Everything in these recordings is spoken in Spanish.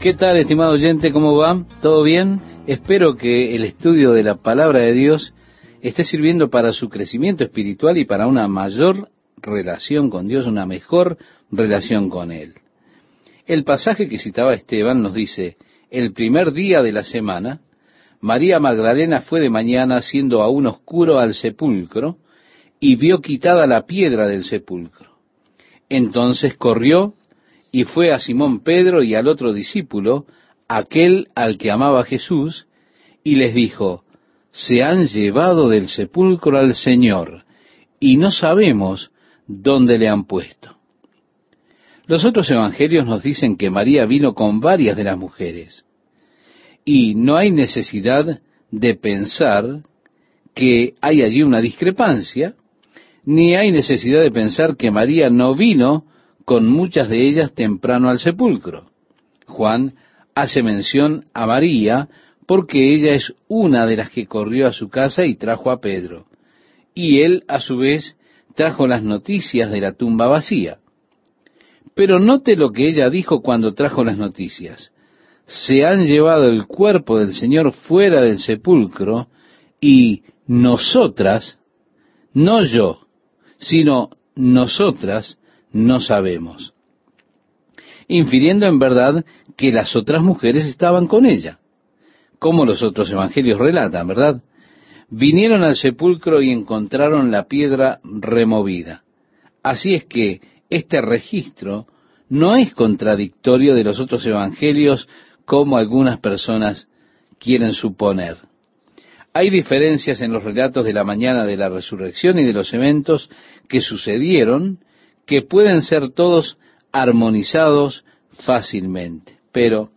¿Qué tal, estimado oyente? ¿Cómo va? ¿Todo bien? Espero que el estudio de la palabra de Dios esté sirviendo para su crecimiento espiritual y para una mayor relación con Dios, una mejor relación con Él. El pasaje que citaba Esteban nos dice, el primer día de la semana, María Magdalena fue de mañana siendo aún oscuro al sepulcro y vio quitada la piedra del sepulcro. Entonces corrió y fue a Simón Pedro y al otro discípulo, aquel al que amaba Jesús, y les dijo, se han llevado del sepulcro al Señor, y no sabemos dónde le han puesto. Los otros evangelios nos dicen que María vino con varias de las mujeres, y no hay necesidad de pensar que hay allí una discrepancia, ni hay necesidad de pensar que María no vino con muchas de ellas temprano al sepulcro. Juan hace mención a María porque ella es una de las que corrió a su casa y trajo a Pedro. Y él, a su vez, trajo las noticias de la tumba vacía. Pero note lo que ella dijo cuando trajo las noticias. Se han llevado el cuerpo del Señor fuera del sepulcro y nosotras, no yo, sino nosotras, no sabemos. Infiriendo en verdad que las otras mujeres estaban con ella, como los otros evangelios relatan, ¿verdad? Vinieron al sepulcro y encontraron la piedra removida. Así es que este registro no es contradictorio de los otros evangelios como algunas personas quieren suponer. Hay diferencias en los relatos de la mañana de la resurrección y de los eventos que sucedieron que pueden ser todos armonizados fácilmente. Pero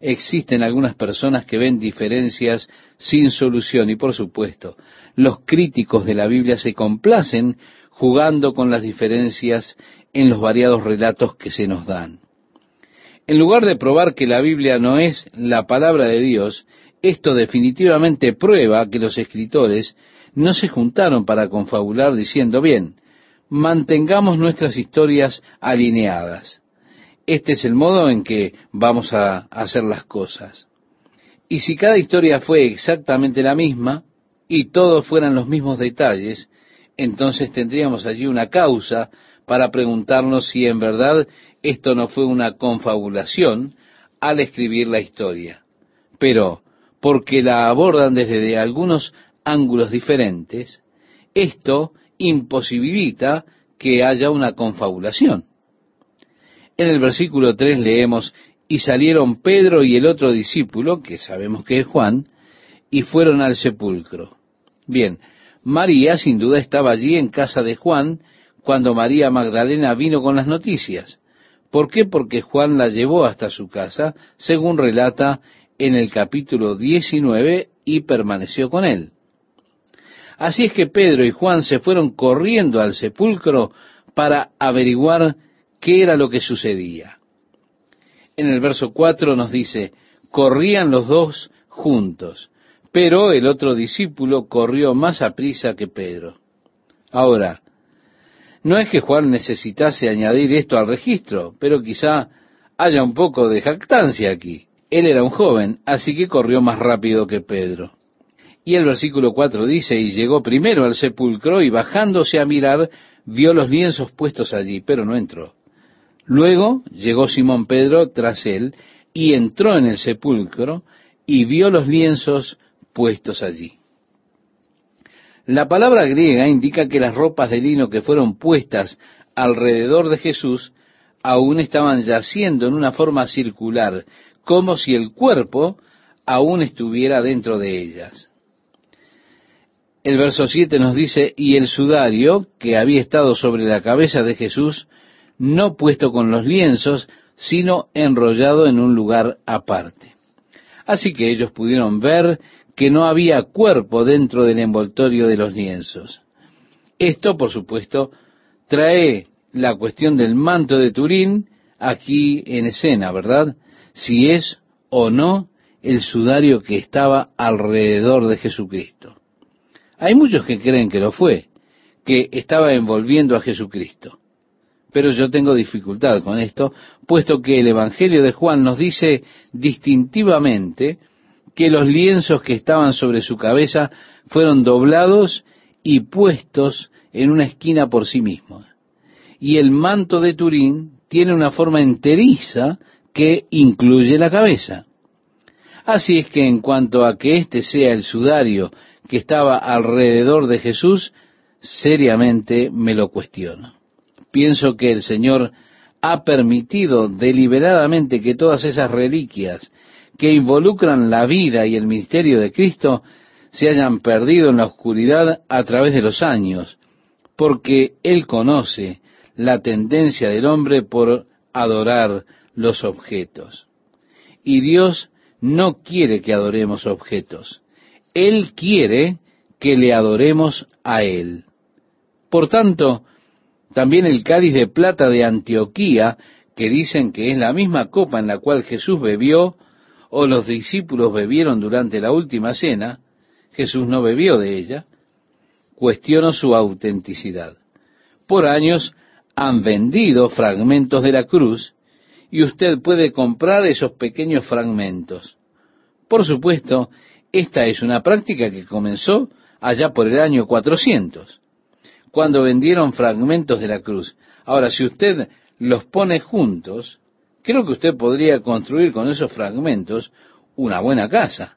existen algunas personas que ven diferencias sin solución y por supuesto los críticos de la Biblia se complacen jugando con las diferencias en los variados relatos que se nos dan. En lugar de probar que la Biblia no es la palabra de Dios, esto definitivamente prueba que los escritores no se juntaron para confabular diciendo, bien, mantengamos nuestras historias alineadas. Este es el modo en que vamos a hacer las cosas. Y si cada historia fue exactamente la misma y todos fueran los mismos detalles, entonces tendríamos allí una causa para preguntarnos si en verdad esto no fue una confabulación al escribir la historia. Pero, porque la abordan desde algunos ángulos diferentes, esto imposibilita que haya una confabulación. En el versículo 3 leemos, y salieron Pedro y el otro discípulo, que sabemos que es Juan, y fueron al sepulcro. Bien, María sin duda estaba allí en casa de Juan cuando María Magdalena vino con las noticias. ¿Por qué? Porque Juan la llevó hasta su casa, según relata en el capítulo 19, y permaneció con él. Así es que Pedro y Juan se fueron corriendo al sepulcro para averiguar qué era lo que sucedía. En el verso 4 nos dice, corrían los dos juntos, pero el otro discípulo corrió más a prisa que Pedro. Ahora, no es que Juan necesitase añadir esto al registro, pero quizá haya un poco de jactancia aquí. Él era un joven, así que corrió más rápido que Pedro. Y el versículo 4 dice, y llegó primero al sepulcro y bajándose a mirar, vio los lienzos puestos allí, pero no entró. Luego llegó Simón Pedro tras él y entró en el sepulcro y vio los lienzos puestos allí. La palabra griega indica que las ropas de lino que fueron puestas alrededor de Jesús aún estaban yaciendo en una forma circular, como si el cuerpo aún estuviera dentro de ellas. El verso 7 nos dice, y el sudario que había estado sobre la cabeza de Jesús, no puesto con los lienzos, sino enrollado en un lugar aparte. Así que ellos pudieron ver que no había cuerpo dentro del envoltorio de los lienzos. Esto, por supuesto, trae la cuestión del manto de Turín aquí en escena, ¿verdad? Si es o no el sudario que estaba alrededor de Jesucristo. Hay muchos que creen que lo fue, que estaba envolviendo a Jesucristo. Pero yo tengo dificultad con esto, puesto que el Evangelio de Juan nos dice distintivamente que los lienzos que estaban sobre su cabeza fueron doblados y puestos en una esquina por sí mismos. Y el manto de Turín tiene una forma enteriza que incluye la cabeza. Así es que en cuanto a que este sea el sudario que estaba alrededor de Jesús, seriamente me lo cuestiono. Pienso que el Señor ha permitido deliberadamente que todas esas reliquias que involucran la vida y el misterio de Cristo se hayan perdido en la oscuridad a través de los años, porque Él conoce la tendencia del hombre por adorar los objetos. Y Dios no quiere que adoremos objetos. Él quiere que le adoremos a Él. Por tanto, también el cáliz de plata de Antioquía, que dicen que es la misma copa en la cual Jesús bebió, o los discípulos bebieron durante la última cena, Jesús no bebió de ella, cuestiono su autenticidad. Por años han vendido fragmentos de la cruz y usted puede comprar esos pequeños fragmentos. Por supuesto, esta es una práctica que comenzó allá por el año 400, cuando vendieron fragmentos de la cruz. Ahora, si usted los pone juntos, creo que usted podría construir con esos fragmentos una buena casa.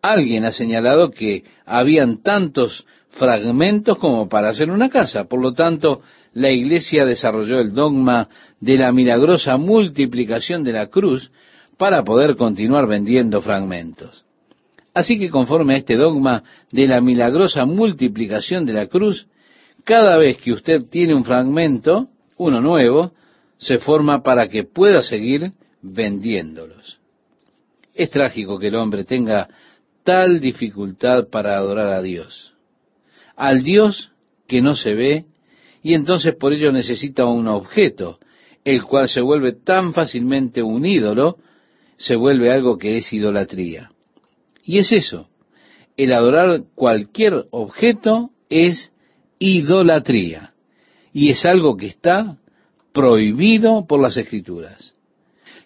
Alguien ha señalado que habían tantos fragmentos como para hacer una casa. Por lo tanto, la iglesia desarrolló el dogma de la milagrosa multiplicación de la cruz para poder continuar vendiendo fragmentos. Así que conforme a este dogma de la milagrosa multiplicación de la cruz, cada vez que usted tiene un fragmento, uno nuevo, se forma para que pueda seguir vendiéndolos. Es trágico que el hombre tenga tal dificultad para adorar a Dios. Al Dios que no se ve y entonces por ello necesita un objeto, el cual se vuelve tan fácilmente un ídolo, se vuelve algo que es idolatría. Y es eso, el adorar cualquier objeto es idolatría, y es algo que está prohibido por las escrituras.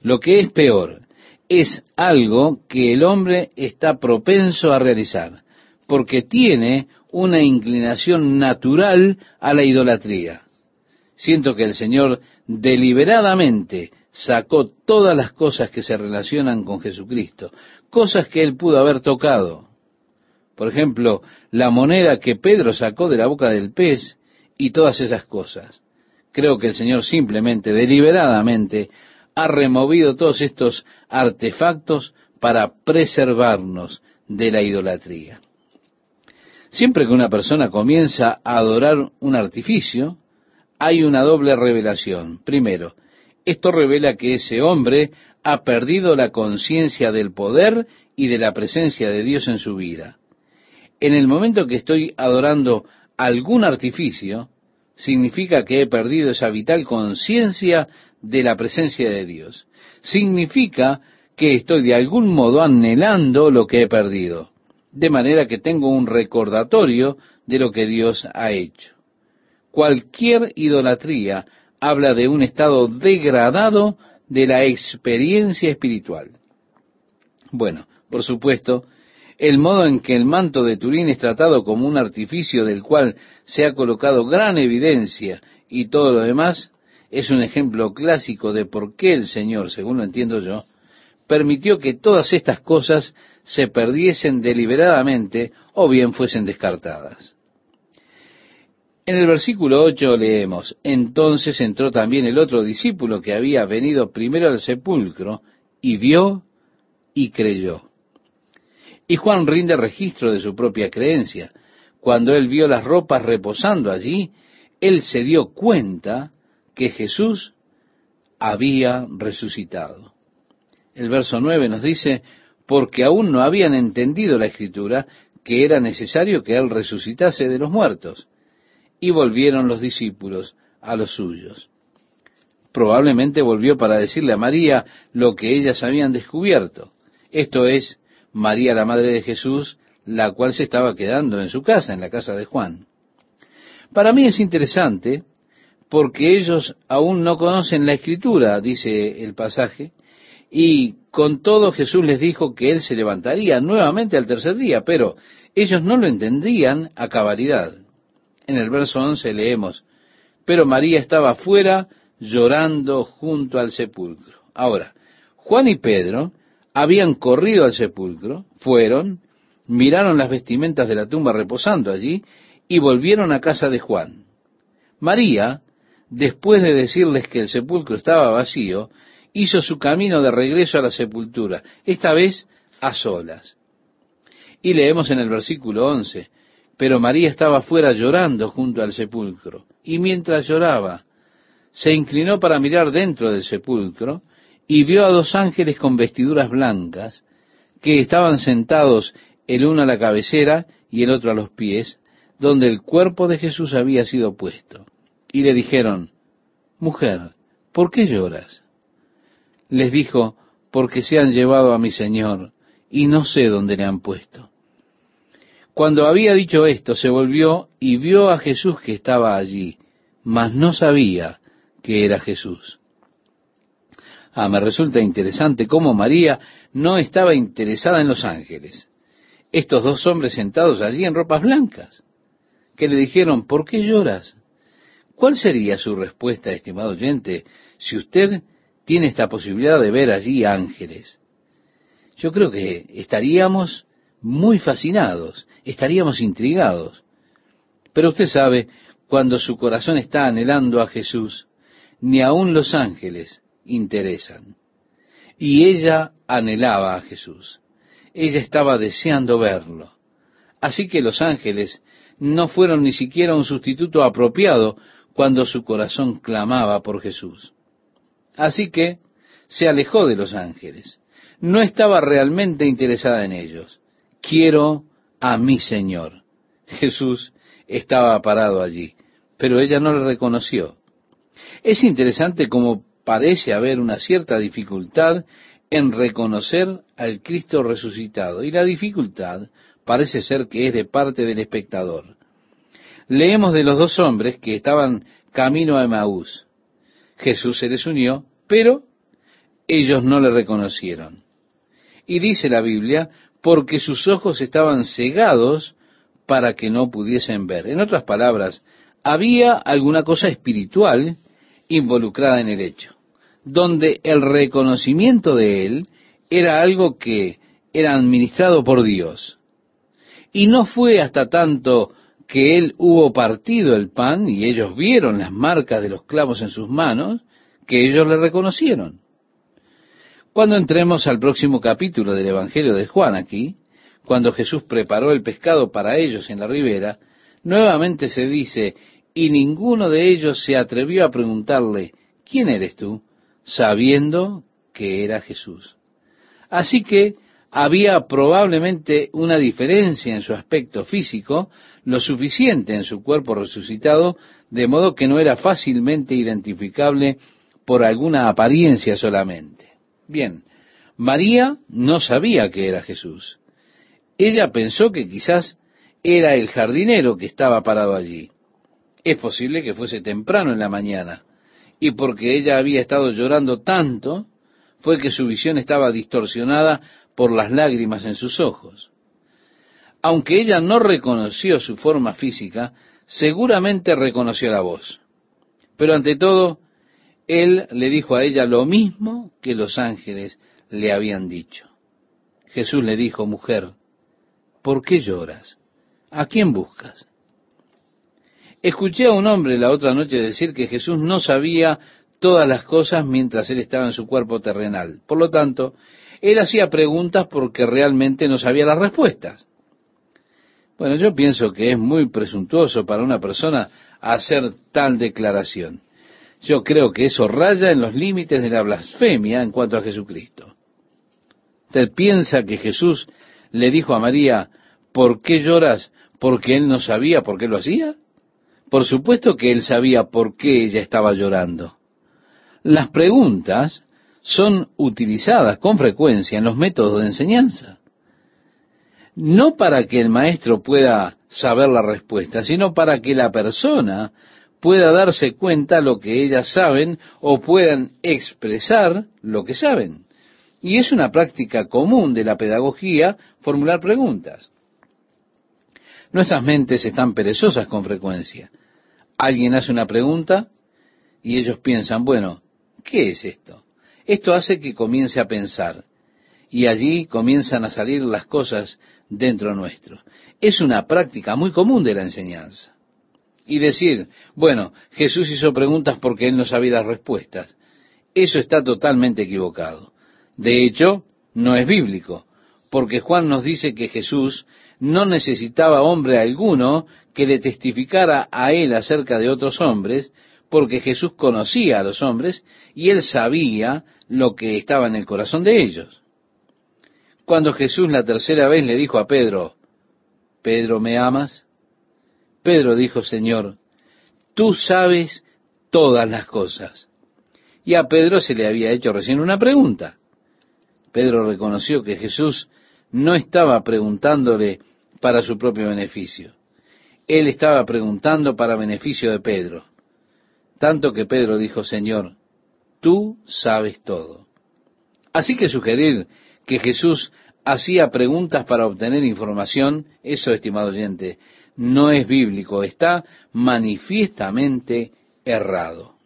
Lo que es peor, es algo que el hombre está propenso a realizar, porque tiene una inclinación natural a la idolatría. Siento que el Señor deliberadamente sacó todas las cosas que se relacionan con Jesucristo, cosas que él pudo haber tocado. Por ejemplo, la moneda que Pedro sacó de la boca del pez y todas esas cosas. Creo que el Señor simplemente, deliberadamente, ha removido todos estos artefactos para preservarnos de la idolatría. Siempre que una persona comienza a adorar un artificio, hay una doble revelación. Primero, esto revela que ese hombre ha perdido la conciencia del poder y de la presencia de Dios en su vida. En el momento que estoy adorando algún artificio, significa que he perdido esa vital conciencia de la presencia de Dios. Significa que estoy de algún modo anhelando lo que he perdido de manera que tengo un recordatorio de lo que Dios ha hecho. Cualquier idolatría habla de un estado degradado de la experiencia espiritual. Bueno, por supuesto, el modo en que el manto de Turín es tratado como un artificio del cual se ha colocado gran evidencia y todo lo demás, es un ejemplo clásico de por qué el Señor, según lo entiendo yo, permitió que todas estas cosas se perdiesen deliberadamente o bien fuesen descartadas. En el versículo 8 leemos, entonces entró también el otro discípulo que había venido primero al sepulcro y vio y creyó. Y Juan rinde registro de su propia creencia. Cuando él vio las ropas reposando allí, él se dio cuenta que Jesús había resucitado. El verso 9 nos dice, porque aún no habían entendido la escritura que era necesario que Él resucitase de los muertos. Y volvieron los discípulos a los suyos. Probablemente volvió para decirle a María lo que ellas habían descubierto. Esto es, María la Madre de Jesús, la cual se estaba quedando en su casa, en la casa de Juan. Para mí es interesante porque ellos aún no conocen la escritura, dice el pasaje, y con todo Jesús les dijo que Él se levantaría nuevamente al tercer día, pero ellos no lo entendían a cabalidad. En el verso 11 leemos, pero María estaba afuera llorando junto al sepulcro. Ahora, Juan y Pedro habían corrido al sepulcro, fueron, miraron las vestimentas de la tumba reposando allí y volvieron a casa de Juan. María, después de decirles que el sepulcro estaba vacío, hizo su camino de regreso a la sepultura, esta vez a solas. Y leemos en el versículo 11, pero María estaba fuera llorando junto al sepulcro, y mientras lloraba, se inclinó para mirar dentro del sepulcro, y vio a dos ángeles con vestiduras blancas, que estaban sentados el uno a la cabecera y el otro a los pies, donde el cuerpo de Jesús había sido puesto. Y le dijeron, Mujer, ¿por qué lloras? les dijo, porque se han llevado a mi Señor y no sé dónde le han puesto. Cuando había dicho esto, se volvió y vio a Jesús que estaba allí, mas no sabía que era Jesús. Ah, me resulta interesante cómo María no estaba interesada en los ángeles. Estos dos hombres sentados allí en ropas blancas, que le dijeron, ¿por qué lloras? ¿Cuál sería su respuesta, estimado oyente, si usted tiene esta posibilidad de ver allí ángeles. Yo creo que estaríamos muy fascinados, estaríamos intrigados. Pero usted sabe, cuando su corazón está anhelando a Jesús, ni aun los ángeles interesan. Y ella anhelaba a Jesús. Ella estaba deseando verlo. Así que los ángeles no fueron ni siquiera un sustituto apropiado cuando su corazón clamaba por Jesús. Así que se alejó de los ángeles. No estaba realmente interesada en ellos. Quiero a mi Señor. Jesús estaba parado allí, pero ella no le reconoció. Es interesante cómo parece haber una cierta dificultad en reconocer al Cristo resucitado, y la dificultad parece ser que es de parte del espectador. Leemos de los dos hombres que estaban camino a Emaús. Jesús se les unió, pero ellos no le reconocieron. Y dice la Biblia, porque sus ojos estaban cegados para que no pudiesen ver. En otras palabras, había alguna cosa espiritual involucrada en el hecho, donde el reconocimiento de él era algo que era administrado por Dios. Y no fue hasta tanto que él hubo partido el pan y ellos vieron las marcas de los clavos en sus manos, que ellos le reconocieron. Cuando entremos al próximo capítulo del Evangelio de Juan aquí, cuando Jesús preparó el pescado para ellos en la ribera, nuevamente se dice, y ninguno de ellos se atrevió a preguntarle, ¿quién eres tú? sabiendo que era Jesús. Así que había probablemente una diferencia en su aspecto físico, lo suficiente en su cuerpo resucitado, de modo que no era fácilmente identificable por alguna apariencia solamente. Bien, María no sabía que era Jesús. Ella pensó que quizás era el jardinero que estaba parado allí. Es posible que fuese temprano en la mañana, y porque ella había estado llorando tanto, fue que su visión estaba distorsionada por las lágrimas en sus ojos. Aunque ella no reconoció su forma física, seguramente reconoció la voz. Pero ante todo, él le dijo a ella lo mismo que los ángeles le habían dicho. Jesús le dijo, mujer, ¿por qué lloras? ¿A quién buscas? Escuché a un hombre la otra noche decir que Jesús no sabía todas las cosas mientras él estaba en su cuerpo terrenal. Por lo tanto, él hacía preguntas porque realmente no sabía las respuestas. Bueno, yo pienso que es muy presuntuoso para una persona hacer tal declaración. Yo creo que eso raya en los límites de la blasfemia en cuanto a Jesucristo. ¿Usted piensa que Jesús le dijo a María, ¿por qué lloras? ¿Porque él no sabía por qué lo hacía? Por supuesto que él sabía por qué ella estaba llorando. Las preguntas son utilizadas con frecuencia en los métodos de enseñanza. No para que el maestro pueda saber la respuesta, sino para que la persona pueda darse cuenta lo que ellas saben o puedan expresar lo que saben. Y es una práctica común de la pedagogía formular preguntas. Nuestras mentes están perezosas con frecuencia. Alguien hace una pregunta y ellos piensan, bueno, ¿qué es esto? Esto hace que comience a pensar y allí comienzan a salir las cosas dentro nuestro. Es una práctica muy común de la enseñanza. Y decir, bueno, Jesús hizo preguntas porque él no sabía las respuestas. Eso está totalmente equivocado. De hecho, no es bíblico, porque Juan nos dice que Jesús no necesitaba hombre alguno que le testificara a él acerca de otros hombres, porque Jesús conocía a los hombres y él sabía lo que estaba en el corazón de ellos. Cuando Jesús la tercera vez le dijo a Pedro, Pedro, ¿me amas? Pedro dijo, Señor, tú sabes todas las cosas. Y a Pedro se le había hecho recién una pregunta. Pedro reconoció que Jesús no estaba preguntándole para su propio beneficio. Él estaba preguntando para beneficio de Pedro. Tanto que Pedro dijo, Señor, tú sabes todo. Así que sugerir que Jesús hacía preguntas para obtener información, eso, estimado oyente, no es bíblico, está manifiestamente errado.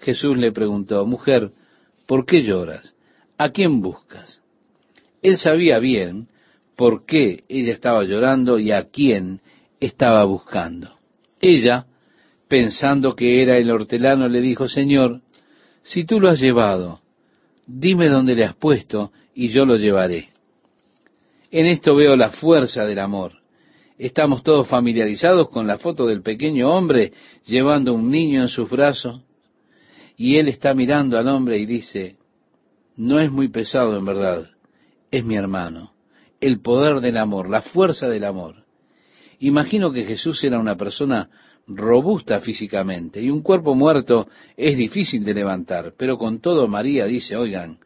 Jesús le preguntó, mujer, ¿por qué lloras? ¿A quién buscas? Él sabía bien por qué ella estaba llorando y a quién estaba buscando. Ella, pensando que era el hortelano, le dijo, Señor, si tú lo has llevado, dime dónde le has puesto y yo lo llevaré. En esto veo la fuerza del amor. Estamos todos familiarizados con la foto del pequeño hombre llevando un niño en sus brazos y él está mirando al hombre y dice, no es muy pesado en verdad, es mi hermano el poder del amor, la fuerza del amor. Imagino que Jesús era una persona robusta físicamente y un cuerpo muerto es difícil de levantar, pero con todo María dice, oigan,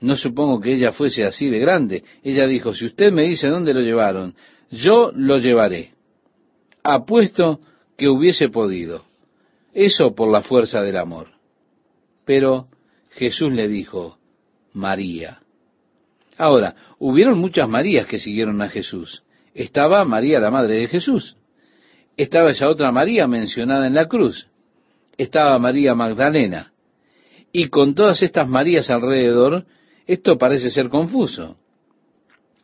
no supongo que ella fuese así de grande. Ella dijo, si usted me dice dónde lo llevaron, yo lo llevaré. Apuesto que hubiese podido. Eso por la fuerza del amor. Pero Jesús le dijo, María. Ahora, hubieron muchas Marías que siguieron a Jesús. Estaba María, la madre de Jesús. Estaba esa otra María mencionada en la cruz. Estaba María Magdalena. Y con todas estas Marías alrededor, esto parece ser confuso.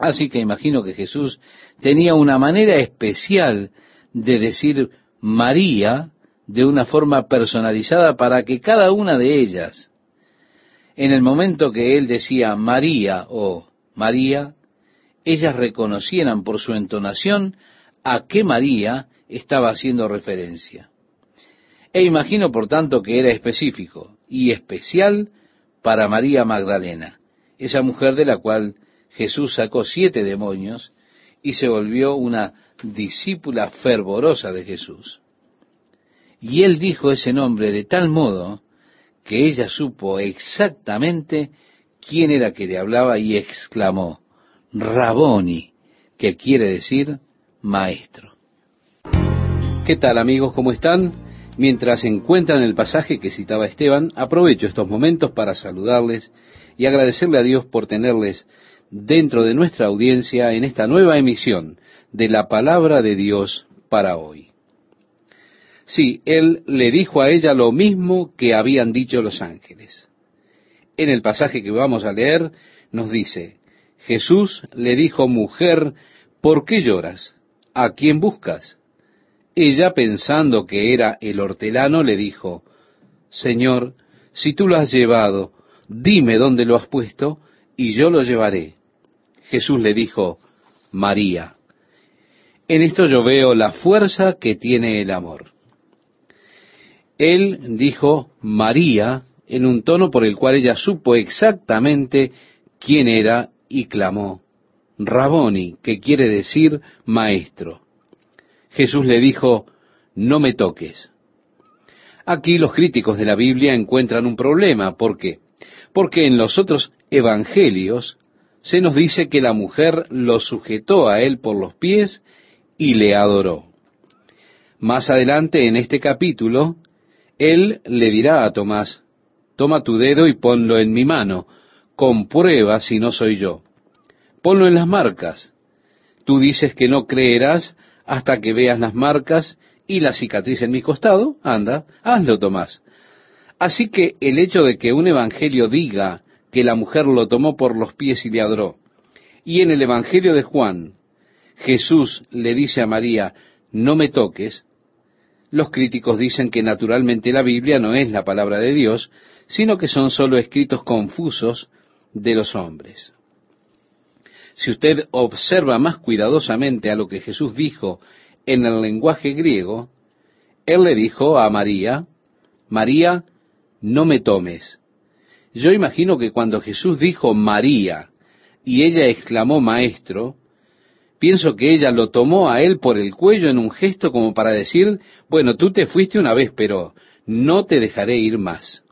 Así que imagino que Jesús tenía una manera especial de decir María de una forma personalizada para que cada una de ellas en el momento que él decía María o María, ellas reconocieran por su entonación a qué María estaba haciendo referencia. E imagino, por tanto, que era específico y especial para María Magdalena, esa mujer de la cual Jesús sacó siete demonios y se volvió una discípula fervorosa de Jesús. Y él dijo ese nombre de tal modo que ella supo exactamente quién era que le hablaba y exclamó, Raboni, que quiere decir maestro. ¿Qué tal amigos? ¿Cómo están? Mientras encuentran el pasaje que citaba Esteban, aprovecho estos momentos para saludarles y agradecerle a Dios por tenerles dentro de nuestra audiencia en esta nueva emisión de la palabra de Dios para hoy. Sí, él le dijo a ella lo mismo que habían dicho los ángeles. En el pasaje que vamos a leer nos dice, Jesús le dijo, mujer, ¿por qué lloras? ¿A quién buscas? Ella, pensando que era el hortelano, le dijo, Señor, si tú lo has llevado, dime dónde lo has puesto, y yo lo llevaré. Jesús le dijo, María. En esto yo veo la fuerza que tiene el amor. Él dijo María en un tono por el cual ella supo exactamente quién era y clamó, Raboni, que quiere decir maestro. Jesús le dijo, no me toques. Aquí los críticos de la Biblia encuentran un problema. ¿Por qué? Porque en los otros evangelios se nos dice que la mujer lo sujetó a él por los pies y le adoró. Más adelante en este capítulo, él le dirá a Tomás, toma tu dedo y ponlo en mi mano, comprueba si no soy yo. Ponlo en las marcas. Tú dices que no creerás hasta que veas las marcas y la cicatriz en mi costado. Anda, hazlo, Tomás. Así que el hecho de que un evangelio diga que la mujer lo tomó por los pies y le adoró, y en el evangelio de Juan Jesús le dice a María, no me toques, los críticos dicen que naturalmente la Biblia no es la palabra de Dios, sino que son solo escritos confusos de los hombres. Si usted observa más cuidadosamente a lo que Jesús dijo en el lenguaje griego, Él le dijo a María, María, no me tomes. Yo imagino que cuando Jesús dijo María y ella exclamó Maestro, pienso que ella lo tomó a él por el cuello en un gesto como para decir, bueno, tú te fuiste una vez, pero no te dejaré ir más.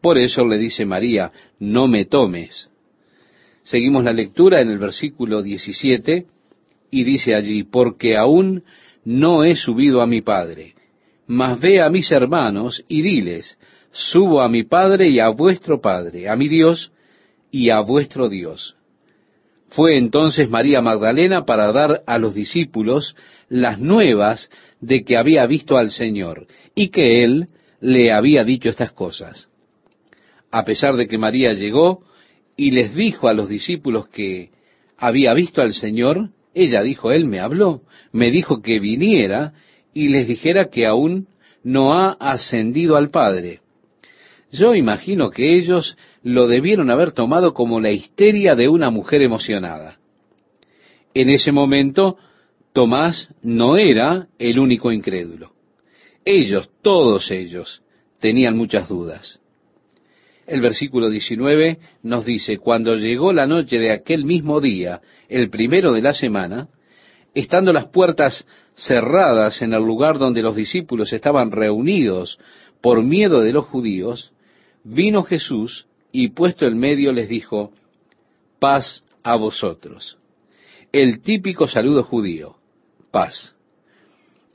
Por eso le dice María, no me tomes. Seguimos la lectura en el versículo 17 y dice allí, porque aún no he subido a mi Padre, mas ve a mis hermanos y diles, subo a mi Padre y a vuestro Padre, a mi Dios y a vuestro Dios. Fue entonces María Magdalena para dar a los discípulos las nuevas de que había visto al Señor y que Él le había dicho estas cosas. A pesar de que María llegó y les dijo a los discípulos que había visto al Señor, ella dijo, Él me habló, me dijo que viniera y les dijera que aún no ha ascendido al Padre. Yo imagino que ellos lo debieron haber tomado como la histeria de una mujer emocionada. En ese momento, Tomás no era el único incrédulo. Ellos, todos ellos, tenían muchas dudas. El versículo 19 nos dice, cuando llegó la noche de aquel mismo día, el primero de la semana, estando las puertas cerradas en el lugar donde los discípulos estaban reunidos por miedo de los judíos, vino Jesús y puesto en medio les dijo, paz a vosotros. El típico saludo judío, paz.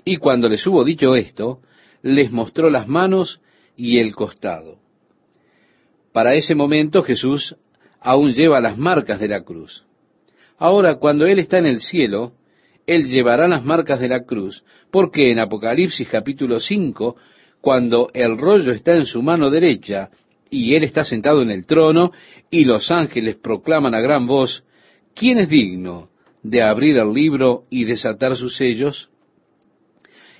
Y cuando les hubo dicho esto, les mostró las manos y el costado. Para ese momento Jesús aún lleva las marcas de la cruz. Ahora, cuando Él está en el cielo, Él llevará las marcas de la cruz, porque en Apocalipsis capítulo 5 cuando el rollo está en su mano derecha y él está sentado en el trono y los ángeles proclaman a gran voz, ¿quién es digno de abrir el libro y desatar sus sellos?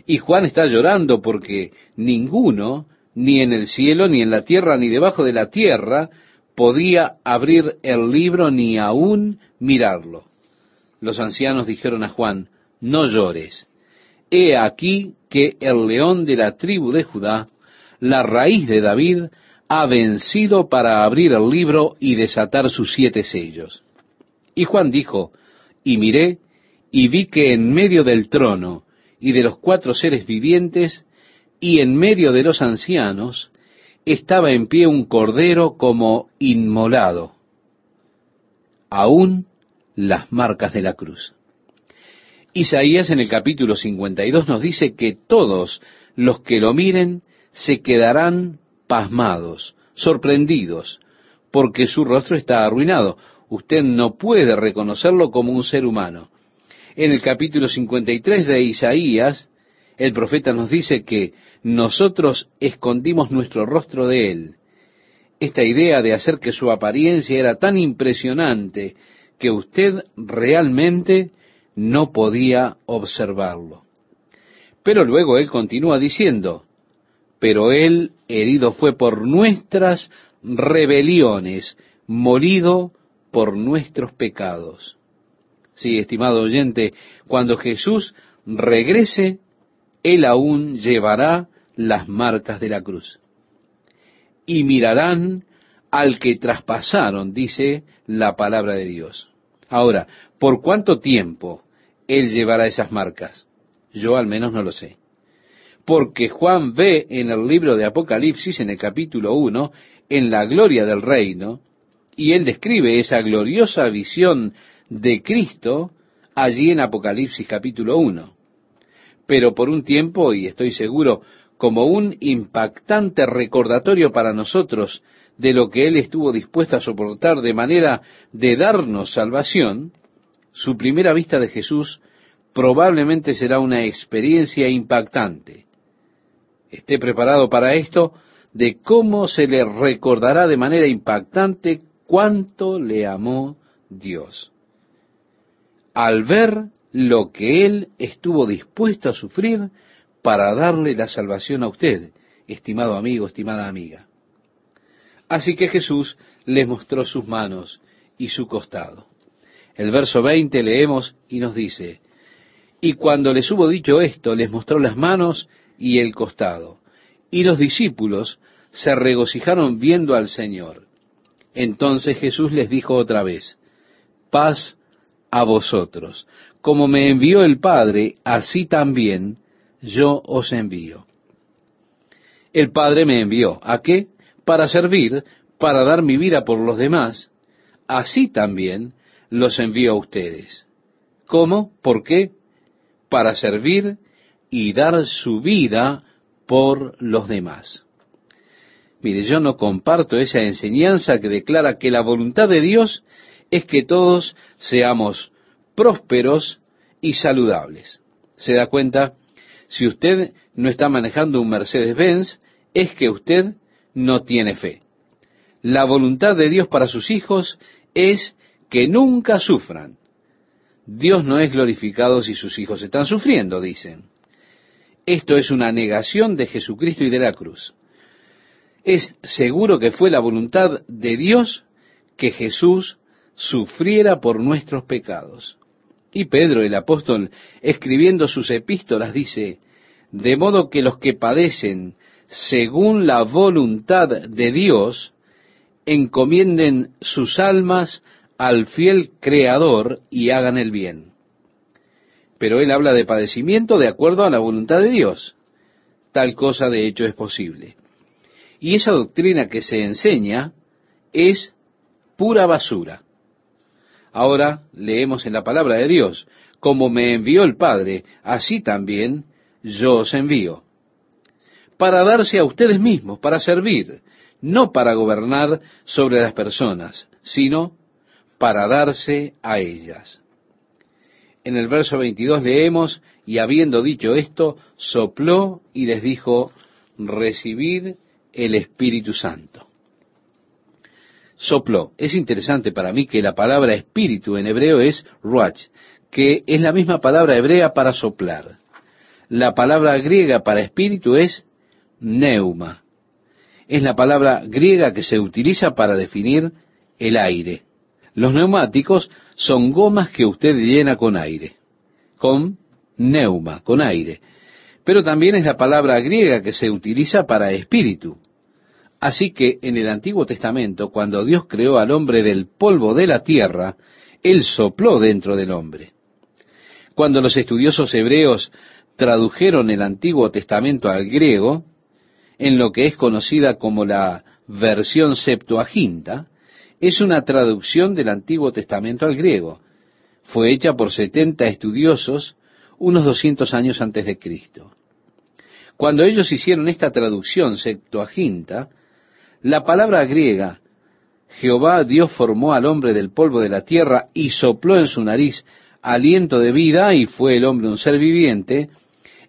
Y Juan está llorando porque ninguno, ni en el cielo, ni en la tierra, ni debajo de la tierra, podía abrir el libro ni aún mirarlo. Los ancianos dijeron a Juan, no llores. He aquí que el león de la tribu de Judá, la raíz de David, ha vencido para abrir el libro y desatar sus siete sellos. Y Juan dijo, y miré, y vi que en medio del trono y de los cuatro seres vivientes, y en medio de los ancianos, estaba en pie un cordero como inmolado, aún las marcas de la cruz. Isaías en el capítulo 52 nos dice que todos los que lo miren se quedarán pasmados, sorprendidos, porque su rostro está arruinado. Usted no puede reconocerlo como un ser humano. En el capítulo 53 de Isaías, el profeta nos dice que nosotros escondimos nuestro rostro de él. Esta idea de hacer que su apariencia era tan impresionante que usted realmente no podía observarlo. Pero luego él continúa diciendo, pero él herido fue por nuestras rebeliones, molido por nuestros pecados. Sí, estimado oyente, cuando Jesús regrese, él aún llevará las marcas de la cruz. Y mirarán al que traspasaron, dice la palabra de Dios. Ahora, ¿por cuánto tiempo él llevará esas marcas? Yo al menos no lo sé. Porque Juan ve en el libro de Apocalipsis, en el capítulo 1, en la gloria del reino, y él describe esa gloriosa visión de Cristo allí en Apocalipsis capítulo 1. pero por un tiempo, y estoy seguro, como un impactante recordatorio para nosotros de lo que Él estuvo dispuesto a soportar de manera de darnos salvación, su primera vista de Jesús probablemente será una experiencia impactante. Esté preparado para esto de cómo se le recordará de manera impactante cuánto le amó Dios. Al ver lo que Él estuvo dispuesto a sufrir para darle la salvación a usted, estimado amigo, estimada amiga. Así que Jesús les mostró sus manos y su costado. El verso 20 leemos y nos dice, y cuando les hubo dicho esto, les mostró las manos y el costado. Y los discípulos se regocijaron viendo al Señor. Entonces Jesús les dijo otra vez, paz a vosotros. Como me envió el Padre, así también yo os envío. El Padre me envió. ¿A qué? Para servir, para dar mi vida por los demás. Así también los envío a ustedes. ¿Cómo? ¿Por qué? Para servir y dar su vida por los demás. Mire, yo no comparto esa enseñanza que declara que la voluntad de Dios es que todos seamos prósperos y saludables. ¿Se da cuenta? Si usted no está manejando un Mercedes-Benz, es que usted no tiene fe. La voluntad de Dios para sus hijos es que nunca sufran. Dios no es glorificado si sus hijos están sufriendo, dicen. Esto es una negación de Jesucristo y de la cruz. Es seguro que fue la voluntad de Dios que Jesús sufriera por nuestros pecados. Y Pedro, el apóstol, escribiendo sus epístolas, dice, de modo que los que padecen según la voluntad de Dios, encomienden sus almas al fiel Creador y hagan el bien. Pero él habla de padecimiento de acuerdo a la voluntad de Dios. Tal cosa de hecho es posible. Y esa doctrina que se enseña es pura basura. Ahora leemos en la palabra de Dios, como me envió el Padre, así también yo os envío. Para darse a ustedes mismos, para servir, no para gobernar sobre las personas, sino para darse a ellas. En el verso 22 leemos, y habiendo dicho esto, sopló y les dijo, recibid el Espíritu Santo. Sopló. Es interesante para mí que la palabra espíritu en hebreo es ruach, que es la misma palabra hebrea para soplar. La palabra griega para espíritu es neuma. Es la palabra griega que se utiliza para definir el aire. Los neumáticos son gomas que usted llena con aire, con neuma, con aire. Pero también es la palabra griega que se utiliza para espíritu. Así que en el Antiguo Testamento, cuando Dios creó al hombre del polvo de la tierra, Él sopló dentro del hombre. Cuando los estudiosos hebreos tradujeron el Antiguo Testamento al griego, en lo que es conocida como la versión Septuaginta, es una traducción del Antiguo Testamento al griego. Fue hecha por setenta estudiosos unos doscientos años antes de Cristo. Cuando ellos hicieron esta traducción Septuaginta, la palabra griega Jehová Dios formó al hombre del polvo de la tierra y sopló en su nariz aliento de vida y fue el hombre un ser viviente,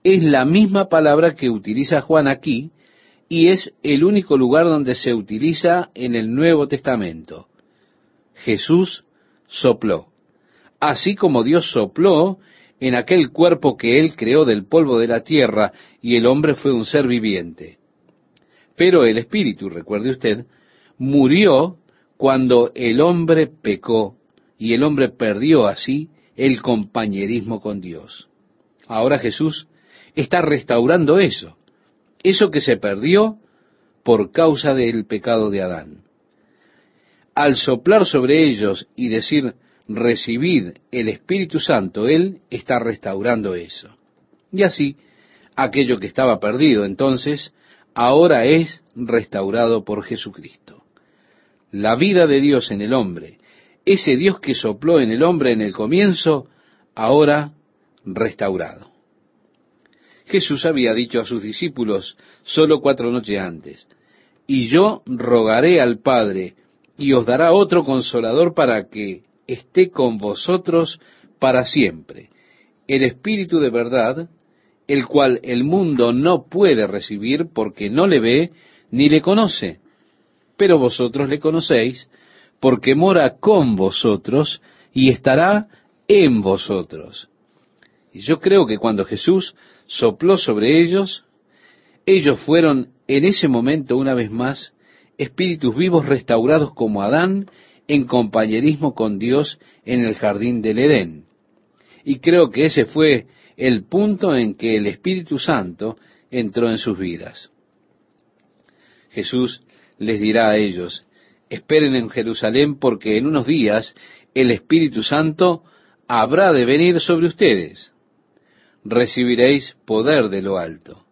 es la misma palabra que utiliza Juan aquí y es el único lugar donde se utiliza en el Nuevo Testamento. Jesús sopló, así como Dios sopló en aquel cuerpo que Él creó del polvo de la tierra y el hombre fue un ser viviente. Pero el Espíritu, recuerde usted, murió cuando el hombre pecó y el hombre perdió así el compañerismo con Dios. Ahora Jesús está restaurando eso eso que se perdió por causa del pecado de Adán. Al soplar sobre ellos y decir, recibid el Espíritu Santo, Él está restaurando eso. Y así, aquello que estaba perdido entonces, ahora es restaurado por Jesucristo. La vida de Dios en el hombre, ese Dios que sopló en el hombre en el comienzo, ahora restaurado. Jesús había dicho a sus discípulos solo cuatro noches antes, y yo rogaré al Padre, y os dará otro consolador para que esté con vosotros para siempre, el Espíritu de verdad, el cual el mundo no puede recibir porque no le ve ni le conoce, pero vosotros le conocéis porque mora con vosotros y estará en vosotros. Y yo creo que cuando Jesús sopló sobre ellos, ellos fueron en ese momento una vez más espíritus vivos restaurados como Adán en compañerismo con Dios en el jardín del Edén. Y creo que ese fue el punto en que el Espíritu Santo entró en sus vidas. Jesús les dirá a ellos, esperen en Jerusalén porque en unos días el Espíritu Santo habrá de venir sobre ustedes. Recibiréis poder de lo alto.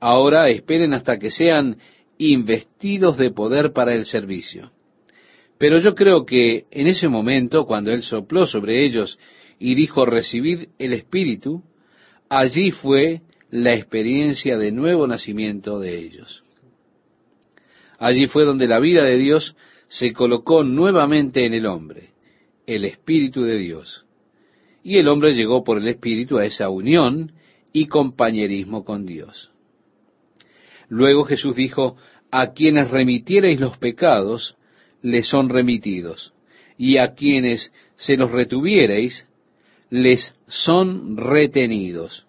Ahora esperen hasta que sean investidos de poder para el servicio. Pero yo creo que en ese momento, cuando Él sopló sobre ellos y dijo, recibid el Espíritu, allí fue la experiencia de nuevo nacimiento de ellos. Allí fue donde la vida de Dios se colocó nuevamente en el hombre, el Espíritu de Dios. Y el hombre llegó por el Espíritu a esa unión y compañerismo con Dios. Luego Jesús dijo, a quienes remitiereis los pecados, les son remitidos, y a quienes se los retuviereis, les son retenidos.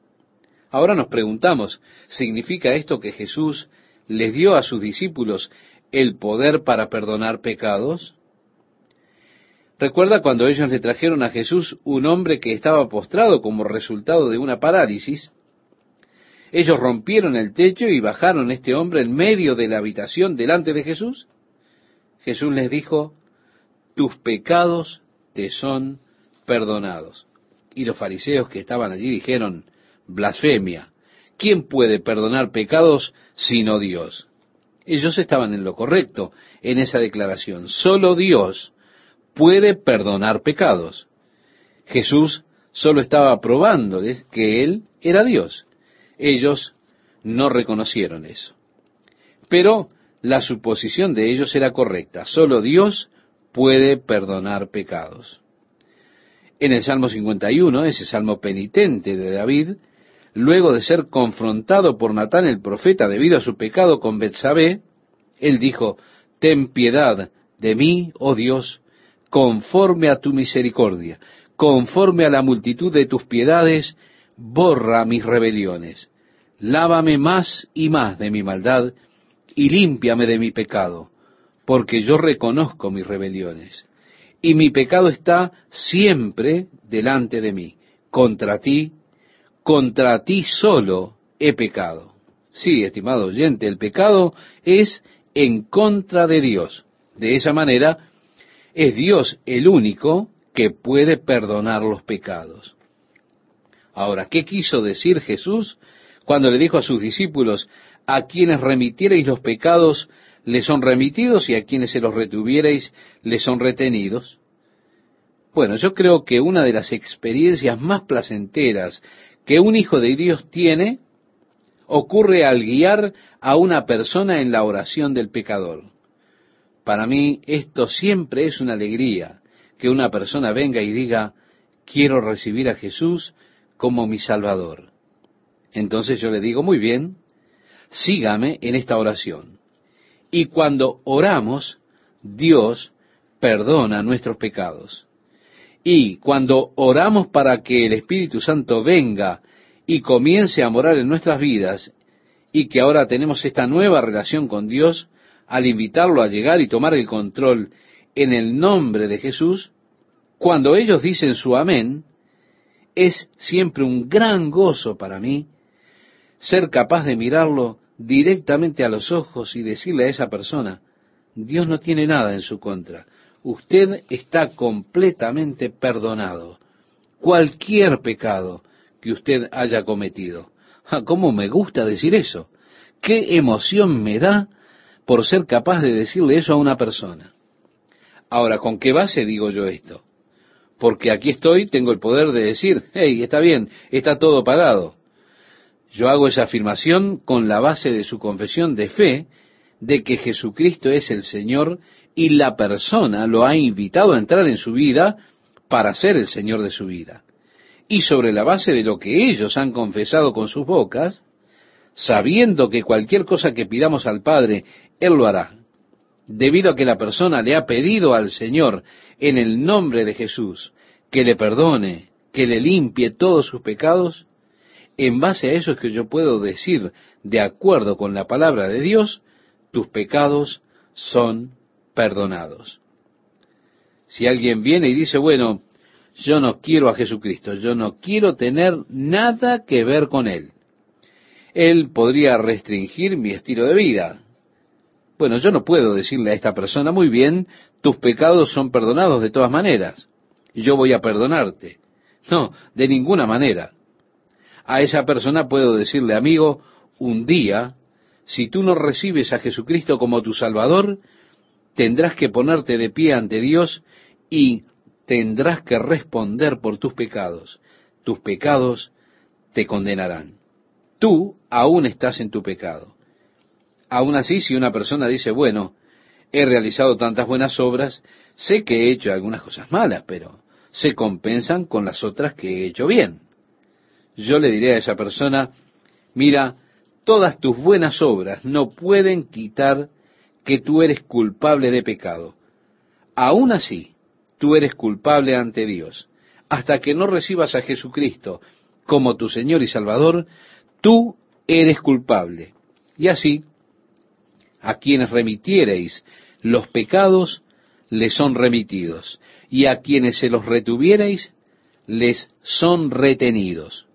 Ahora nos preguntamos, ¿significa esto que Jesús les dio a sus discípulos el poder para perdonar pecados? Recuerda cuando ellos le trajeron a Jesús un hombre que estaba postrado como resultado de una parálisis. Ellos rompieron el techo y bajaron este hombre en medio de la habitación delante de Jesús. Jesús les dijo, tus pecados te son perdonados. Y los fariseos que estaban allí dijeron, blasfemia. ¿Quién puede perdonar pecados sino Dios? Ellos estaban en lo correcto en esa declaración. Solo Dios puede perdonar pecados. Jesús solo estaba probándoles que Él era Dios. Ellos no reconocieron eso. Pero la suposición de ellos era correcta. Solo Dios puede perdonar pecados. En el Salmo 51, ese salmo penitente de David, luego de ser confrontado por Natán el profeta debido a su pecado con Betsabé, él dijo, Ten piedad de mí, oh Dios, conforme a tu misericordia, conforme a la multitud de tus piedades, borra mis rebeliones. Lávame más y más de mi maldad y límpiame de mi pecado, porque yo reconozco mis rebeliones. Y mi pecado está siempre delante de mí. Contra ti contra ti solo he pecado. Sí, estimado oyente, el pecado es en contra de Dios. De esa manera, es Dios el único que puede perdonar los pecados. Ahora, ¿qué quiso decir Jesús cuando le dijo a sus discípulos, a quienes remitierais los pecados, les son remitidos y a quienes se los retuvierais, les son retenidos? Bueno, yo creo que una de las experiencias más placenteras que un hijo de Dios tiene ocurre al guiar a una persona en la oración del pecador. Para mí esto siempre es una alegría, que una persona venga y diga, quiero recibir a Jesús como mi Salvador. Entonces yo le digo, muy bien, sígame en esta oración. Y cuando oramos, Dios perdona nuestros pecados. Y cuando oramos para que el Espíritu Santo venga y comience a morar en nuestras vidas, y que ahora tenemos esta nueva relación con Dios, al invitarlo a llegar y tomar el control en el nombre de Jesús, cuando ellos dicen su amén, es siempre un gran gozo para mí ser capaz de mirarlo directamente a los ojos y decirle a esa persona, Dios no tiene nada en su contra usted está completamente perdonado. Cualquier pecado que usted haya cometido. Ah, ¿Cómo me gusta decir eso? ¿Qué emoción me da por ser capaz de decirle eso a una persona? Ahora, ¿con qué base digo yo esto? Porque aquí estoy, tengo el poder de decir, hey, está bien, está todo pagado. Yo hago esa afirmación con la base de su confesión de fe de que Jesucristo es el Señor y la persona lo ha invitado a entrar en su vida para ser el Señor de su vida. Y sobre la base de lo que ellos han confesado con sus bocas, sabiendo que cualquier cosa que pidamos al Padre, Él lo hará, debido a que la persona le ha pedido al Señor en el nombre de Jesús que le perdone, que le limpie todos sus pecados, en base a eso es que yo puedo decir, de acuerdo con la palabra de Dios, tus pecados son perdonados. Si alguien viene y dice, bueno, yo no quiero a Jesucristo, yo no quiero tener nada que ver con Él. Él podría restringir mi estilo de vida. Bueno, yo no puedo decirle a esta persona, muy bien, tus pecados son perdonados de todas maneras. Yo voy a perdonarte. No, de ninguna manera. A esa persona puedo decirle, amigo, un día, si tú no recibes a Jesucristo como tu Salvador, tendrás que ponerte de pie ante Dios y tendrás que responder por tus pecados. Tus pecados te condenarán. Tú aún estás en tu pecado. Aún así, si una persona dice, bueno, he realizado tantas buenas obras, sé que he hecho algunas cosas malas, pero se compensan con las otras que he hecho bien. Yo le diré a esa persona, mira, todas tus buenas obras no pueden quitar que tú eres culpable de pecado. Aún así, tú eres culpable ante Dios. Hasta que no recibas a Jesucristo como tu Señor y Salvador, tú eres culpable. Y así, a quienes remitiereis los pecados, les son remitidos, y a quienes se los retuviereis, les son retenidos.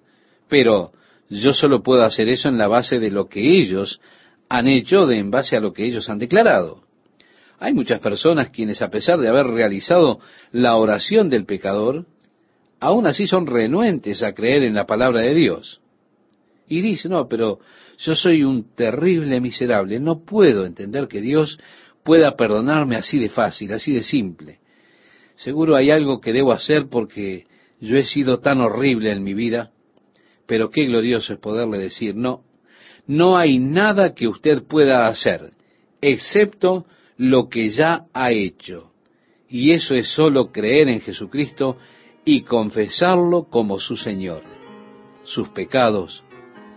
Pero yo solo puedo hacer eso en la base de lo que ellos han hecho, de en base a lo que ellos han declarado. Hay muchas personas quienes, a pesar de haber realizado la oración del pecador, aún así son renuentes a creer en la palabra de Dios. Y dicen, no, pero yo soy un terrible miserable, no puedo entender que Dios pueda perdonarme así de fácil, así de simple. Seguro hay algo que debo hacer porque yo he sido tan horrible en mi vida, pero qué glorioso es poderle decir, no, no hay nada que usted pueda hacer, excepto lo que ya ha hecho. Y eso es solo creer en Jesucristo y confesarlo como su Señor. Sus pecados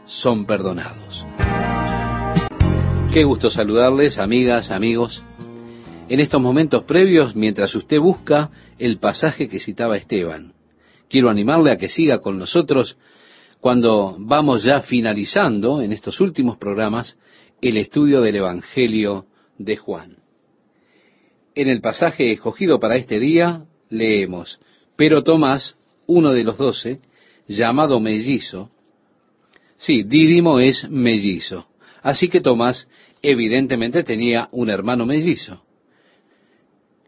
son perdonados. Qué gusto saludarles, amigas, amigos. En estos momentos previos, mientras usted busca el pasaje que citaba Esteban, quiero animarle a que siga con nosotros cuando vamos ya finalizando en estos últimos programas el estudio del Evangelio de Juan. En el pasaje escogido para este día leemos, pero Tomás, uno de los doce, llamado mellizo, sí, Dídimo es mellizo, así que Tomás evidentemente tenía un hermano mellizo.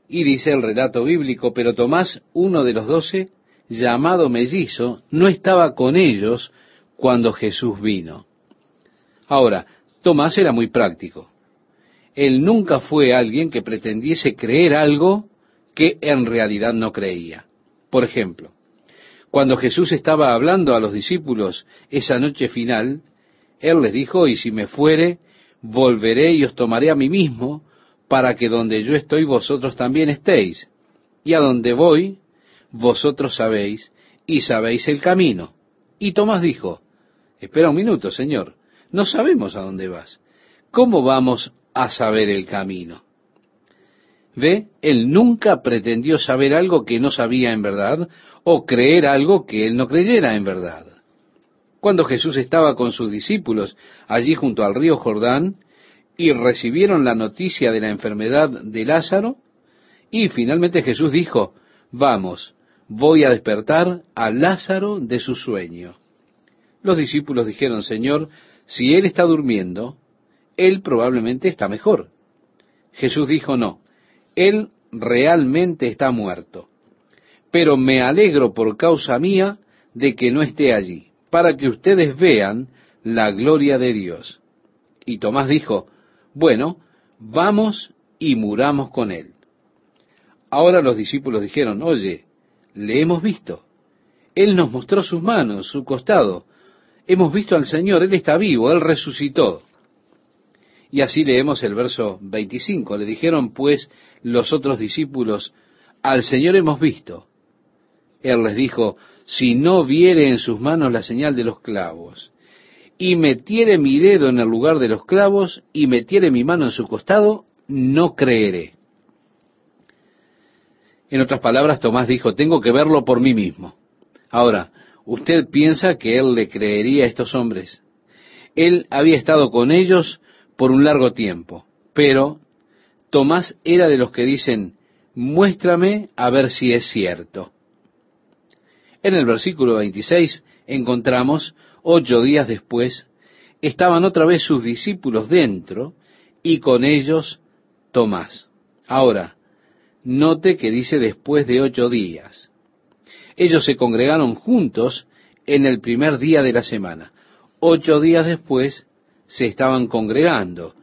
Y dice el relato bíblico, pero Tomás, uno de los doce, llamado mellizo, no estaba con ellos cuando Jesús vino. Ahora, Tomás era muy práctico. Él nunca fue alguien que pretendiese creer algo que en realidad no creía. Por ejemplo, cuando Jesús estaba hablando a los discípulos esa noche final, Él les dijo, y si me fuere, volveré y os tomaré a mí mismo, para que donde yo estoy vosotros también estéis. Y a donde voy, vosotros sabéis, y sabéis el camino. Y Tomás dijo, espera un minuto, Señor, no sabemos a dónde vas. ¿Cómo vamos a saber el camino? Ve, él nunca pretendió saber algo que no sabía en verdad, o creer algo que él no creyera en verdad. Cuando Jesús estaba con sus discípulos allí junto al río Jordán, y recibieron la noticia de la enfermedad de Lázaro, y finalmente Jesús dijo, vamos, voy a despertar a Lázaro de su sueño. Los discípulos dijeron, Señor, si él está durmiendo, él probablemente está mejor. Jesús dijo, no, él realmente está muerto. Pero me alegro por causa mía de que no esté allí, para que ustedes vean la gloria de Dios. Y Tomás dijo, bueno, vamos y muramos con él. Ahora los discípulos dijeron, oye, le hemos visto. Él nos mostró sus manos, su costado. hemos visto al Señor, Él está vivo, Él resucitó. Y así leemos el verso 25. Le dijeron pues los otros discípulos, al Señor hemos visto. Él les dijo, si no viere en sus manos la señal de los clavos, y metiere mi dedo en el lugar de los clavos, y metiere mi mano en su costado, no creeré. En otras palabras, Tomás dijo, tengo que verlo por mí mismo. Ahora, ¿usted piensa que él le creería a estos hombres? Él había estado con ellos por un largo tiempo, pero Tomás era de los que dicen, muéstrame a ver si es cierto. En el versículo 26 encontramos, ocho días después, estaban otra vez sus discípulos dentro y con ellos Tomás. Ahora, note que dice después de ocho días. Ellos se congregaron juntos en el primer día de la semana. Ocho días después se estaban congregando,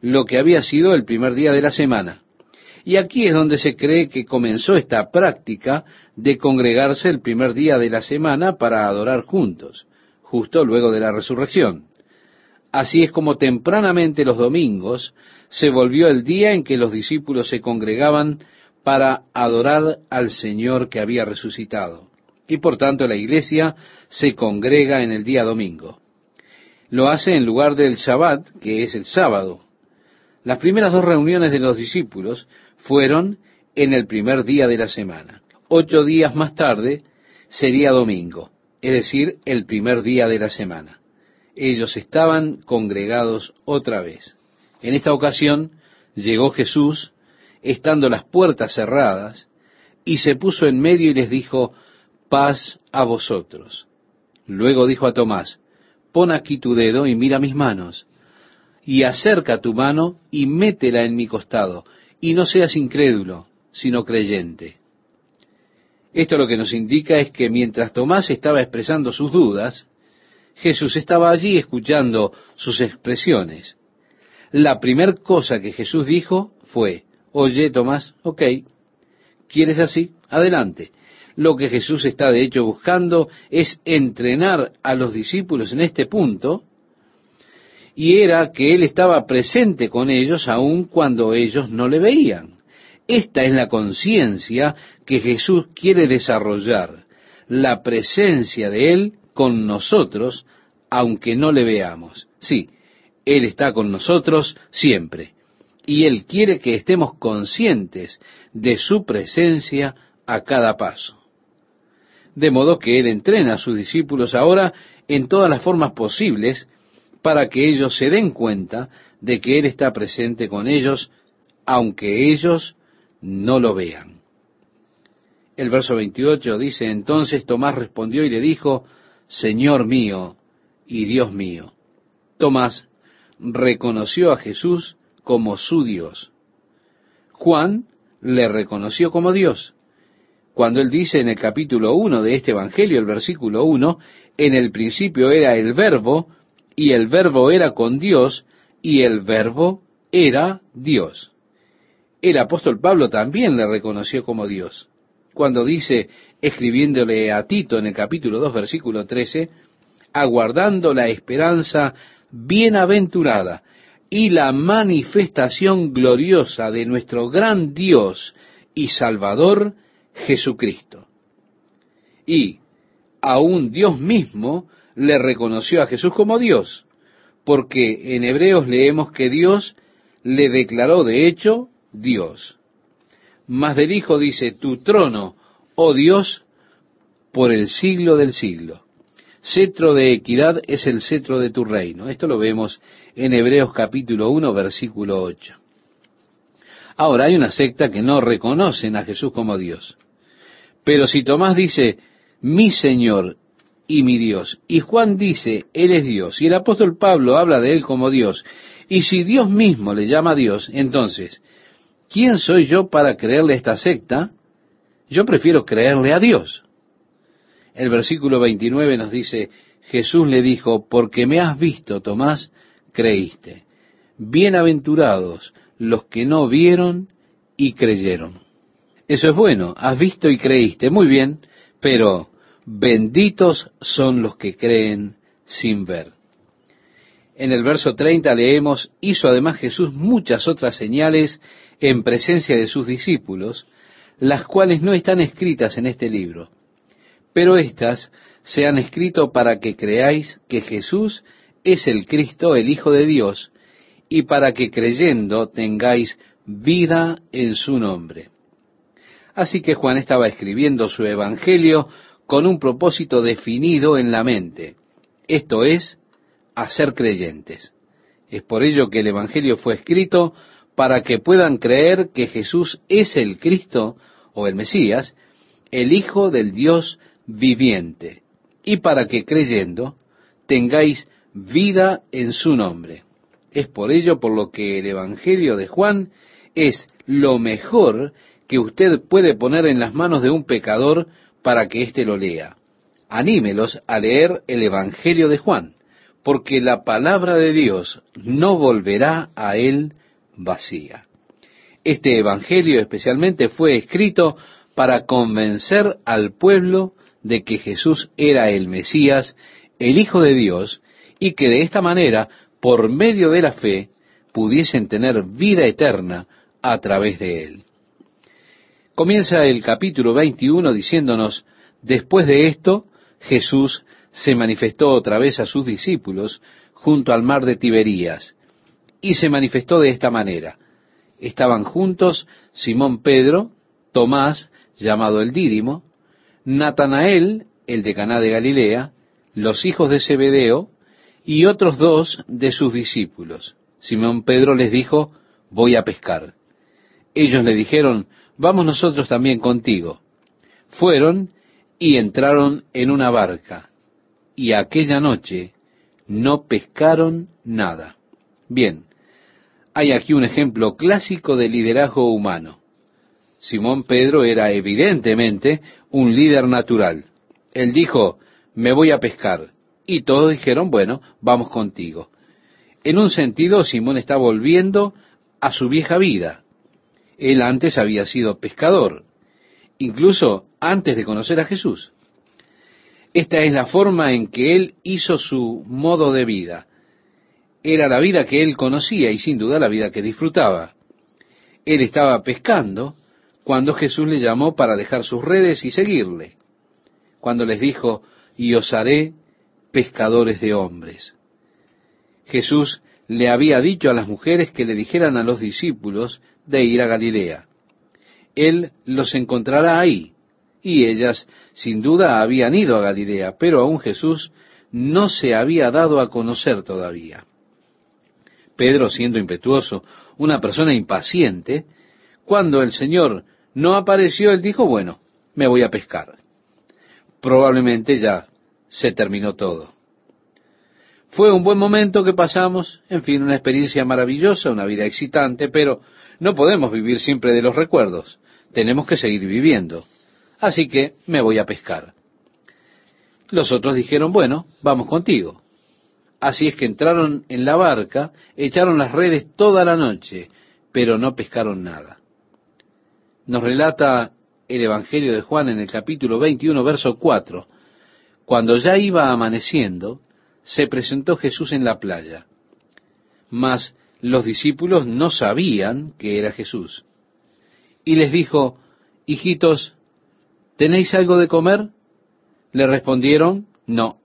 lo que había sido el primer día de la semana. Y aquí es donde se cree que comenzó esta práctica de congregarse el primer día de la semana para adorar juntos, justo luego de la resurrección. Así es como tempranamente los domingos se volvió el día en que los discípulos se congregaban para adorar al Señor que había resucitado. Y por tanto la iglesia se congrega en el día domingo. Lo hace en lugar del Shabbat, que es el sábado. Las primeras dos reuniones de los discípulos fueron en el primer día de la semana. Ocho días más tarde sería domingo, es decir, el primer día de la semana. Ellos estaban congregados otra vez. En esta ocasión llegó Jesús, estando las puertas cerradas, y se puso en medio y les dijo, paz a vosotros. Luego dijo a Tomás, pon aquí tu dedo y mira mis manos, y acerca tu mano y métela en mi costado, y no seas incrédulo, sino creyente. Esto lo que nos indica es que mientras Tomás estaba expresando sus dudas, Jesús estaba allí escuchando sus expresiones. La primera cosa que Jesús dijo fue, oye Tomás, ok, ¿quieres así? Adelante. Lo que Jesús está de hecho buscando es entrenar a los discípulos en este punto y era que Él estaba presente con ellos aun cuando ellos no le veían. Esta es la conciencia que Jesús quiere desarrollar, la presencia de Él con nosotros, aunque no le veamos. Sí, Él está con nosotros siempre, y Él quiere que estemos conscientes de su presencia a cada paso. De modo que Él entrena a sus discípulos ahora en todas las formas posibles para que ellos se den cuenta de que Él está presente con ellos, aunque ellos no lo vean. El verso 28 dice, entonces Tomás respondió y le dijo, Señor mío y Dios mío. Tomás reconoció a Jesús como su Dios. Juan le reconoció como Dios. Cuando él dice en el capítulo 1 de este Evangelio, el versículo 1, en el principio era el verbo, y el verbo era con Dios, y el verbo era Dios. El apóstol Pablo también le reconoció como Dios. Cuando dice, escribiéndole a Tito en el capítulo 2, versículo 13, aguardando la esperanza bienaventurada y la manifestación gloriosa de nuestro gran Dios y Salvador Jesucristo. Y aún Dios mismo le reconoció a Jesús como Dios, porque en Hebreos leemos que Dios le declaró de hecho Dios. Mas del Hijo dice, tu trono, oh Dios, por el siglo del siglo. Cetro de equidad es el cetro de tu reino. Esto lo vemos en Hebreos capítulo 1, versículo 8. Ahora, hay una secta que no reconocen a Jesús como Dios. Pero si Tomás dice, mi Señor y mi Dios. Y Juan dice, Él es Dios. Y el apóstol Pablo habla de Él como Dios. Y si Dios mismo le llama Dios, entonces, ¿quién soy yo para creerle a esta secta? Yo prefiero creerle a Dios. El versículo 29 nos dice, Jesús le dijo, porque me has visto, Tomás, creíste. Bienaventurados los que no vieron y creyeron. Eso es bueno, has visto y creíste, muy bien, pero benditos son los que creen sin ver. En el verso 30 leemos, hizo además Jesús muchas otras señales en presencia de sus discípulos, las cuales no están escritas en este libro, pero éstas se han escrito para que creáis que Jesús es el Cristo, el Hijo de Dios, y para que creyendo tengáis vida en su nombre. Así que Juan estaba escribiendo su Evangelio con un propósito definido en la mente, esto es, hacer creyentes. Es por ello que el Evangelio fue escrito para que puedan creer que Jesús es el Cristo o el Mesías, el Hijo del Dios viviente, y para que creyendo tengáis vida en su nombre. Es por ello por lo que el Evangelio de Juan es lo mejor que usted puede poner en las manos de un pecador para que éste lo lea. Anímelos a leer el Evangelio de Juan, porque la palabra de Dios no volverá a él vacía. Este Evangelio especialmente fue escrito para convencer al pueblo de que Jesús era el Mesías, el Hijo de Dios, y que de esta manera, por medio de la fe, pudiesen tener vida eterna a través de él. Comienza el capítulo 21 diciéndonos, después de esto, Jesús se manifestó otra vez a sus discípulos junto al mar de Tiberías, y se manifestó de esta manera. Estaban juntos Simón Pedro, Tomás, llamado el Dídimo, Natanael, el de Caná de Galilea, los hijos de Zebedeo, y otros dos de sus discípulos. Simón Pedro les dijo, voy a pescar. Ellos le dijeron, vamos nosotros también contigo. Fueron y entraron en una barca, y aquella noche no pescaron nada. Bien, hay aquí un ejemplo clásico de liderazgo humano. Simón Pedro era evidentemente un líder natural. Él dijo, me voy a pescar. Y todos dijeron, bueno, vamos contigo. En un sentido, Simón está volviendo a su vieja vida. Él antes había sido pescador, incluso antes de conocer a Jesús. Esta es la forma en que él hizo su modo de vida. Era la vida que él conocía y sin duda la vida que disfrutaba. Él estaba pescando cuando Jesús le llamó para dejar sus redes y seguirle. Cuando les dijo, y os haré pescadores de hombres. Jesús le había dicho a las mujeres que le dijeran a los discípulos de ir a Galilea. Él los encontrará ahí. Y ellas sin duda habían ido a Galilea, pero aún Jesús no se había dado a conocer todavía. Pedro, siendo impetuoso, una persona impaciente, cuando el Señor no apareció, él dijo, bueno, me voy a pescar. Probablemente ya se terminó todo. Fue un buen momento que pasamos, en fin, una experiencia maravillosa, una vida excitante, pero no podemos vivir siempre de los recuerdos. Tenemos que seguir viviendo. Así que me voy a pescar. Los otros dijeron, bueno, vamos contigo. Así es que entraron en la barca, echaron las redes toda la noche, pero no pescaron nada. Nos relata el Evangelio de Juan en el capítulo 21, verso 4. Cuando ya iba amaneciendo, se presentó Jesús en la playa. Mas los discípulos no sabían que era Jesús. Y les dijo, hijitos, ¿tenéis algo de comer? Le respondieron, no.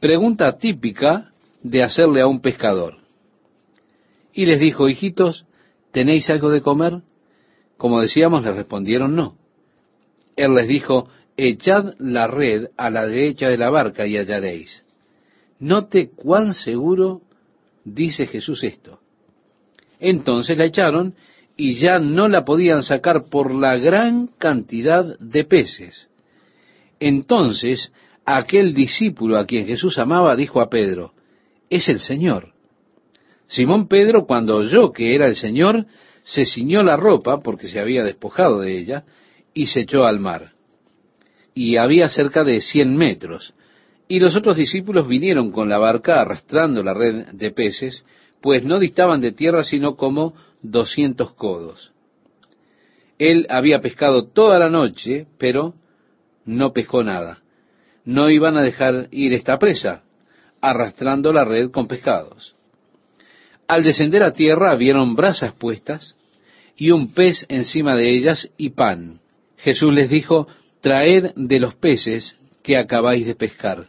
Pregunta típica de hacerle a un pescador. Y les dijo, hijitos, ¿tenéis algo de comer? Como decíamos, le respondieron, no. Él les dijo, echad la red a la derecha de la barca y hallaréis. Note cuán seguro dice Jesús esto. Entonces la echaron y ya no la podían sacar por la gran cantidad de peces. Entonces aquel discípulo a quien Jesús amaba dijo a Pedro, es el Señor. Simón Pedro, cuando oyó que era el Señor, se ciñó la ropa, porque se había despojado de ella, y se echó al mar. Y había cerca de cien metros, y los otros discípulos vinieron con la barca arrastrando la red de peces, pues no distaban de tierra sino como doscientos codos. Él había pescado toda la noche, pero no pescó nada. no iban a dejar ir esta presa, arrastrando la red con pescados. Al descender a tierra vieron brasas puestas y un pez encima de ellas y pan. Jesús les dijo, traed de los peces que acabáis de pescar.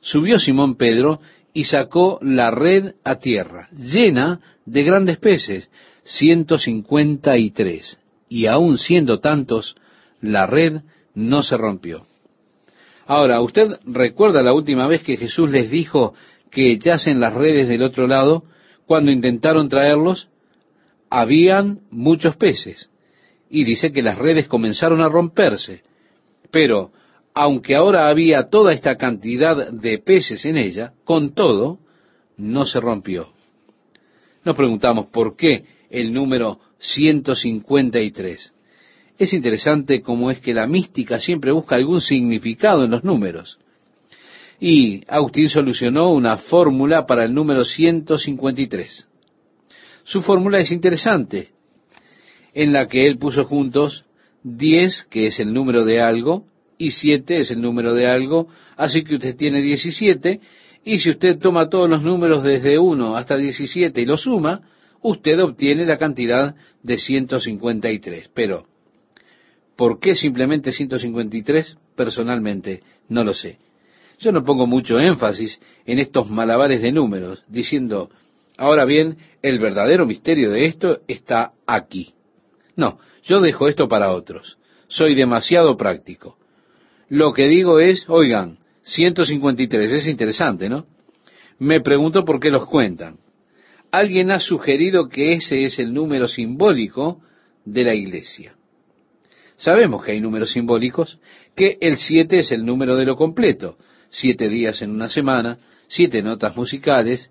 Subió Simón Pedro y sacó la red a tierra, llena de grandes peces, ciento cincuenta y tres. Y aun siendo tantos, la red no se rompió. Ahora, ¿usted recuerda la última vez que Jesús les dijo que echasen las redes del otro lado cuando intentaron traerlos? Habían muchos peces. Y dice que las redes comenzaron a romperse. Pero, aunque ahora había toda esta cantidad de peces en ella, con todo, no se rompió. Nos preguntamos por qué el número 153. Es interesante cómo es que la mística siempre busca algún significado en los números. Y Agustín solucionó una fórmula para el número 153. Su fórmula es interesante, en la que él puso juntos 10, que es el número de algo, y 7 es el número de algo, así que usted tiene 17, y si usted toma todos los números desde 1 hasta 17 y los suma, usted obtiene la cantidad de 153. Pero ¿Por qué simplemente 153? Personalmente, no lo sé. Yo no pongo mucho énfasis en estos malabares de números, diciendo, ahora bien, el verdadero misterio de esto está aquí. No, yo dejo esto para otros. Soy demasiado práctico. Lo que digo es, oigan, 153, es interesante, ¿no? Me pregunto por qué los cuentan. Alguien ha sugerido que ese es el número simbólico de la iglesia. Sabemos que hay números simbólicos, que el siete es el número de lo completo, siete días en una semana, siete notas musicales,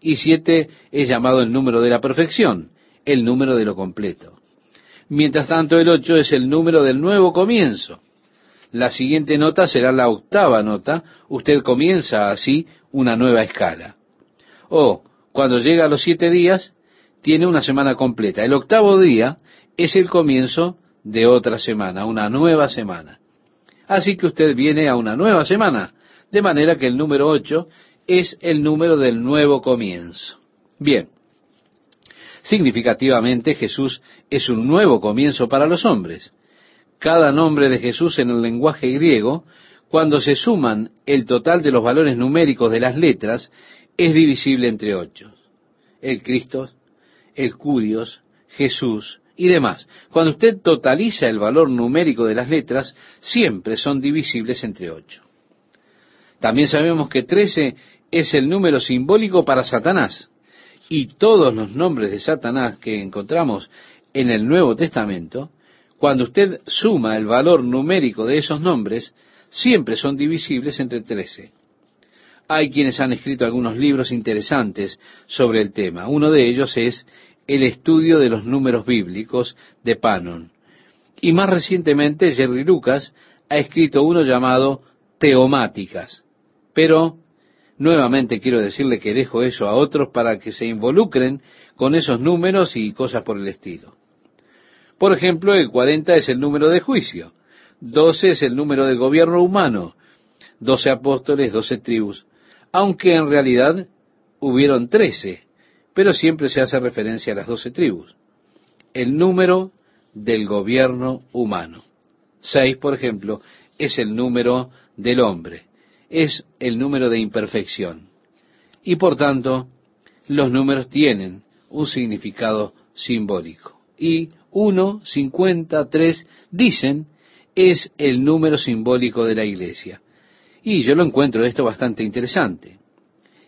y siete es llamado el número de la perfección, el número de lo completo. Mientras tanto, el ocho es el número del nuevo comienzo. La siguiente nota será la octava nota, usted comienza así una nueva escala. O, cuando llega a los siete días, tiene una semana completa. El octavo día es el comienzo de otra semana, una nueva semana. Así que usted viene a una nueva semana, de manera que el número 8 es el número del nuevo comienzo. Bien, significativamente Jesús es un nuevo comienzo para los hombres. Cada nombre de Jesús en el lenguaje griego, cuando se suman el total de los valores numéricos de las letras, es divisible entre ocho. El Cristo, el Curios, Jesús, y demás. Cuando usted totaliza el valor numérico de las letras, siempre son divisibles entre ocho. También sabemos que trece es el número simbólico para Satanás. Y todos los nombres de Satanás que encontramos en el Nuevo Testamento, cuando usted suma el valor numérico de esos nombres, siempre son divisibles entre trece. Hay quienes han escrito algunos libros interesantes sobre el tema. Uno de ellos es el estudio de los números bíblicos de Panon. Y más recientemente Jerry Lucas ha escrito uno llamado Teomáticas. Pero nuevamente quiero decirle que dejo eso a otros para que se involucren con esos números y cosas por el estilo. Por ejemplo, el 40 es el número de juicio, 12 es el número del gobierno humano, 12 apóstoles, 12 tribus, aunque en realidad hubieron 13 pero siempre se hace referencia a las doce tribus. El número del gobierno humano. Seis, por ejemplo, es el número del hombre, es el número de imperfección. Y por tanto, los números tienen un significado simbólico. Y uno, cincuenta, tres, dicen, es el número simbólico de la iglesia. Y yo lo encuentro esto bastante interesante.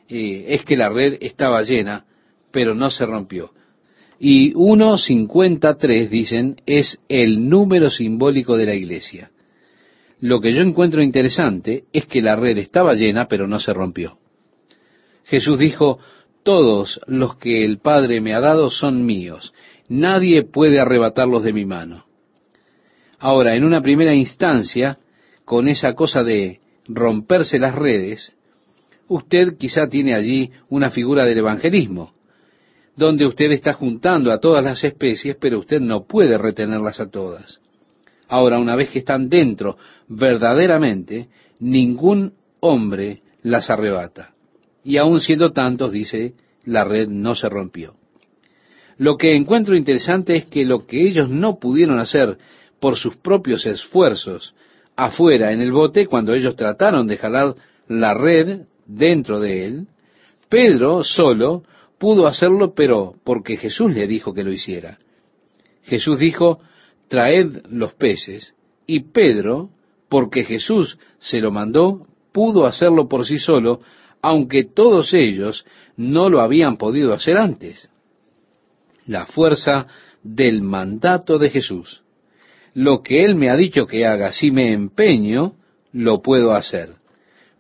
Eh, es que la red estaba llena pero no se rompió. Y 1.53, dicen, es el número simbólico de la iglesia. Lo que yo encuentro interesante es que la red estaba llena, pero no se rompió. Jesús dijo, todos los que el Padre me ha dado son míos. Nadie puede arrebatarlos de mi mano. Ahora, en una primera instancia, con esa cosa de romperse las redes, usted quizá tiene allí una figura del evangelismo donde usted está juntando a todas las especies, pero usted no puede retenerlas a todas. Ahora, una vez que están dentro, verdaderamente, ningún hombre las arrebata. Y aun siendo tantos, dice, la red no se rompió. Lo que encuentro interesante es que lo que ellos no pudieron hacer por sus propios esfuerzos afuera en el bote, cuando ellos trataron de jalar la red dentro de él, Pedro solo pudo hacerlo, pero porque Jesús le dijo que lo hiciera. Jesús dijo, traed los peces, y Pedro, porque Jesús se lo mandó, pudo hacerlo por sí solo, aunque todos ellos no lo habían podido hacer antes. La fuerza del mandato de Jesús. Lo que Él me ha dicho que haga, si me empeño, lo puedo hacer.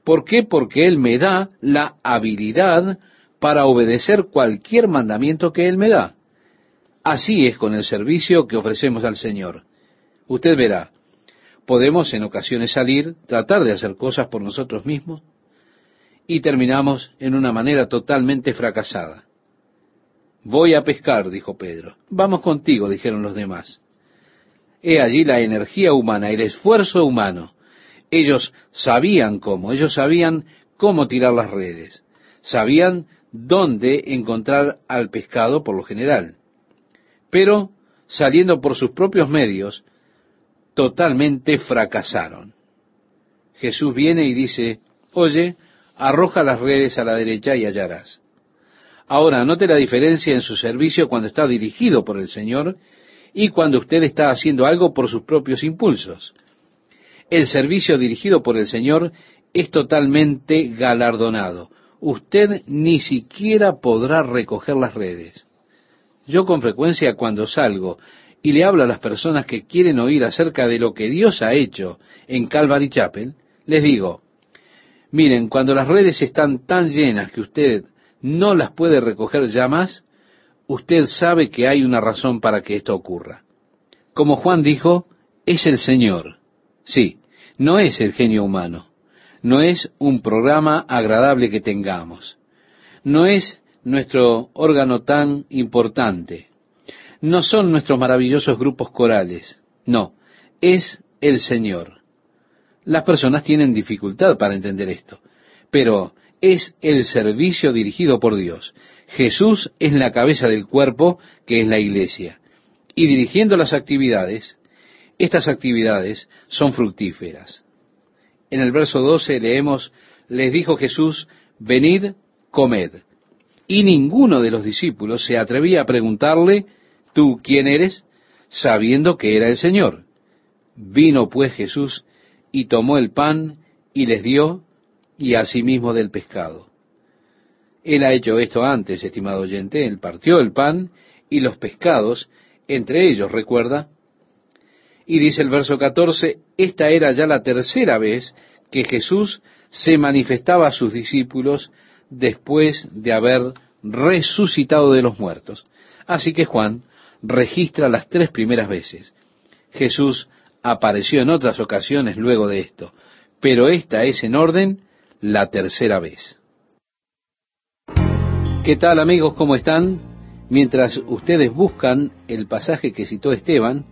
¿Por qué? Porque Él me da la habilidad para obedecer cualquier mandamiento que Él me da. Así es con el servicio que ofrecemos al Señor. Usted verá, podemos en ocasiones salir, tratar de hacer cosas por nosotros mismos, y terminamos en una manera totalmente fracasada. Voy a pescar, dijo Pedro. Vamos contigo, dijeron los demás. He allí la energía humana, el esfuerzo humano. Ellos sabían cómo, ellos sabían cómo tirar las redes, sabían dónde encontrar al pescado por lo general pero saliendo por sus propios medios, totalmente fracasaron. Jesús viene y dice, oye, arroja las redes a la derecha y hallarás. Ahora, note la diferencia en su servicio cuando está dirigido por el Señor y cuando usted está haciendo algo por sus propios impulsos. El servicio dirigido por el Señor es totalmente galardonado. Usted ni siquiera podrá recoger las redes. Yo con frecuencia cuando salgo y le hablo a las personas que quieren oír acerca de lo que Dios ha hecho en Calvary Chapel, les digo, miren, cuando las redes están tan llenas que usted no las puede recoger ya más, usted sabe que hay una razón para que esto ocurra. Como Juan dijo, es el Señor. Sí, no es el genio humano. No es un programa agradable que tengamos. No es nuestro órgano tan importante. No son nuestros maravillosos grupos corales, no, es el Señor. Las personas tienen dificultad para entender esto, pero es el servicio dirigido por Dios. Jesús es la cabeza del cuerpo que es la iglesia. Y dirigiendo las actividades, estas actividades son fructíferas. En el verso 12 leemos, les dijo Jesús, venid, comed. Y ninguno de los discípulos se atrevía a preguntarle, ¿tú quién eres? sabiendo que era el Señor. Vino pues Jesús y tomó el pan y les dio, y asimismo del pescado. Él ha hecho esto antes, estimado oyente, él partió el pan y los pescados, entre ellos, recuerda, y dice el verso 14, esta era ya la tercera vez que Jesús se manifestaba a sus discípulos después de haber resucitado de los muertos. Así que Juan registra las tres primeras veces. Jesús apareció en otras ocasiones luego de esto, pero esta es en orden la tercera vez. ¿Qué tal amigos? ¿Cómo están? Mientras ustedes buscan el pasaje que citó Esteban,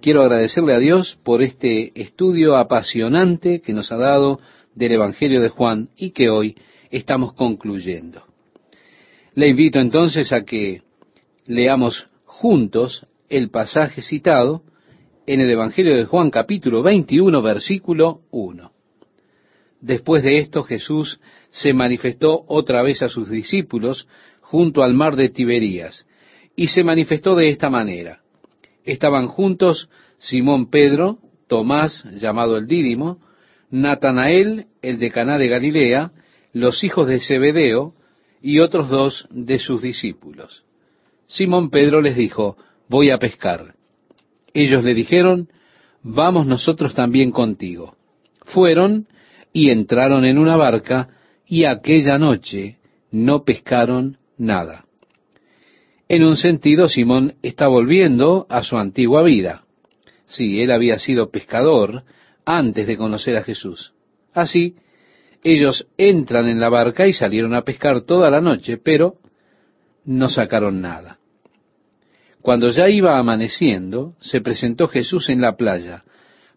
quiero agradecerle a Dios por este estudio apasionante que nos ha dado del Evangelio de Juan y que hoy estamos concluyendo. Le invito entonces a que leamos juntos el pasaje citado en el Evangelio de Juan capítulo 21 versículo 1. Después de esto Jesús se manifestó otra vez a sus discípulos junto al mar de Tiberías y se manifestó de esta manera. Estaban juntos Simón Pedro, Tomás llamado el Dídimo, Natanael el de Caná de Galilea, los hijos de Zebedeo y otros dos de sus discípulos. Simón Pedro les dijo, voy a pescar. Ellos le dijeron, vamos nosotros también contigo. Fueron y entraron en una barca y aquella noche no pescaron nada. En un sentido, Simón está volviendo a su antigua vida. Sí, él había sido pescador antes de conocer a Jesús. Así, ellos entran en la barca y salieron a pescar toda la noche, pero no sacaron nada. Cuando ya iba amaneciendo, se presentó Jesús en la playa,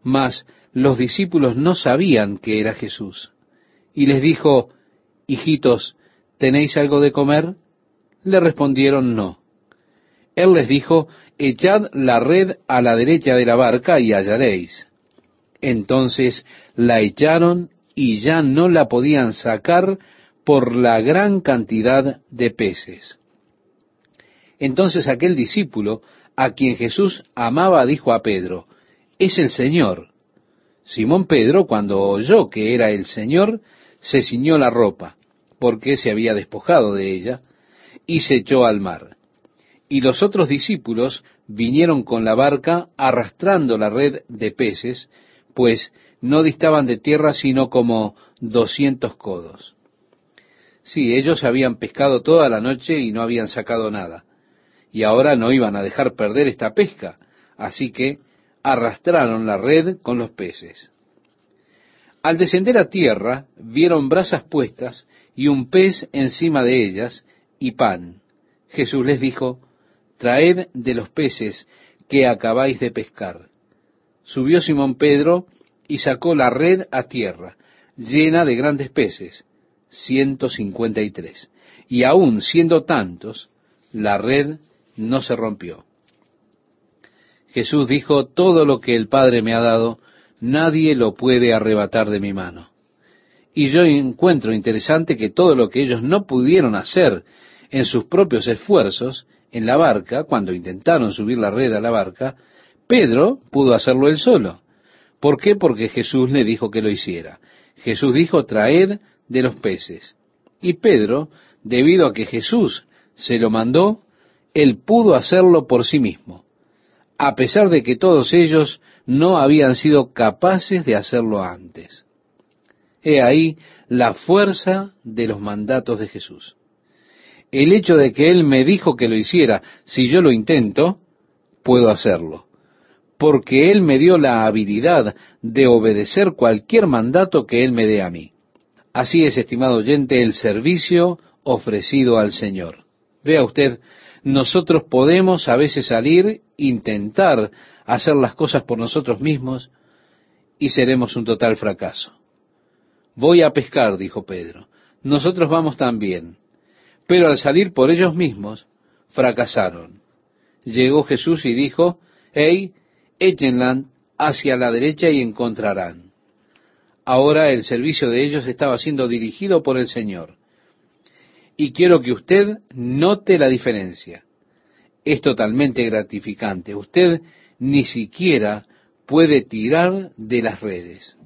mas los discípulos no sabían que era Jesús. Y les dijo, Hijitos, ¿tenéis algo de comer? Le respondieron no. Él les dijo, Echad la red a la derecha de la barca y hallaréis. Entonces la echaron y ya no la podían sacar por la gran cantidad de peces. Entonces aquel discípulo, a quien Jesús amaba, dijo a Pedro, es el Señor. Simón Pedro, cuando oyó que era el Señor, se ciñó la ropa, porque se había despojado de ella, y se echó al mar. Y los otros discípulos vinieron con la barca arrastrando la red de peces, pues no distaban de tierra sino como doscientos codos. Sí, ellos habían pescado toda la noche y no habían sacado nada. Y ahora no iban a dejar perder esta pesca, así que arrastraron la red con los peces. Al descender a tierra, vieron brasas puestas y un pez encima de ellas y pan. Jesús les dijo, Traed de los peces que acabáis de pescar. Subió Simón Pedro y sacó la red a tierra, llena de grandes peces, ciento cincuenta y tres. Y aun siendo tantos, la red no se rompió. Jesús dijo, todo lo que el Padre me ha dado, nadie lo puede arrebatar de mi mano. Y yo encuentro interesante que todo lo que ellos no pudieron hacer en sus propios esfuerzos en la barca, cuando intentaron subir la red a la barca, Pedro pudo hacerlo él solo. ¿Por qué? Porque Jesús le dijo que lo hiciera. Jesús dijo, traed de los peces. Y Pedro, debido a que Jesús se lo mandó, él pudo hacerlo por sí mismo, a pesar de que todos ellos no habían sido capaces de hacerlo antes. He ahí la fuerza de los mandatos de Jesús. El hecho de que Él me dijo que lo hiciera, si yo lo intento, puedo hacerlo, porque Él me dio la habilidad de obedecer cualquier mandato que Él me dé a mí. Así es, estimado oyente, el servicio ofrecido al Señor. Vea usted, nosotros podemos a veces salir, intentar hacer las cosas por nosotros mismos y seremos un total fracaso. Voy a pescar, dijo Pedro. Nosotros vamos también. Pero al salir por ellos mismos, fracasaron. Llegó Jesús y dijo, hey, échenla hacia la derecha y encontrarán. Ahora el servicio de ellos estaba siendo dirigido por el Señor. Y quiero que usted note la diferencia. Es totalmente gratificante. Usted ni siquiera puede tirar de las redes.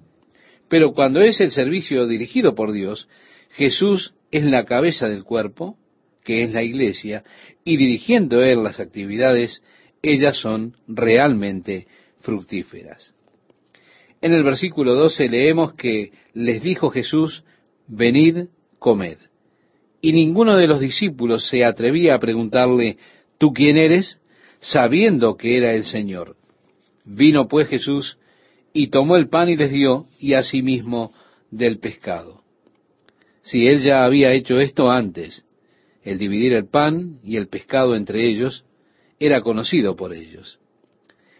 Pero cuando es el servicio dirigido por Dios, Jesús es la cabeza del cuerpo, que es la iglesia, y dirigiendo Él las actividades, ellas son realmente fructíferas. En el versículo 12 leemos que les dijo Jesús, venid, comed. Y ninguno de los discípulos se atrevía a preguntarle, ¿tú quién eres? sabiendo que era el Señor. Vino pues Jesús y tomó el pan y les dio, y asimismo del pescado. Si él ya había hecho esto antes, el dividir el pan y el pescado entre ellos, era conocido por ellos.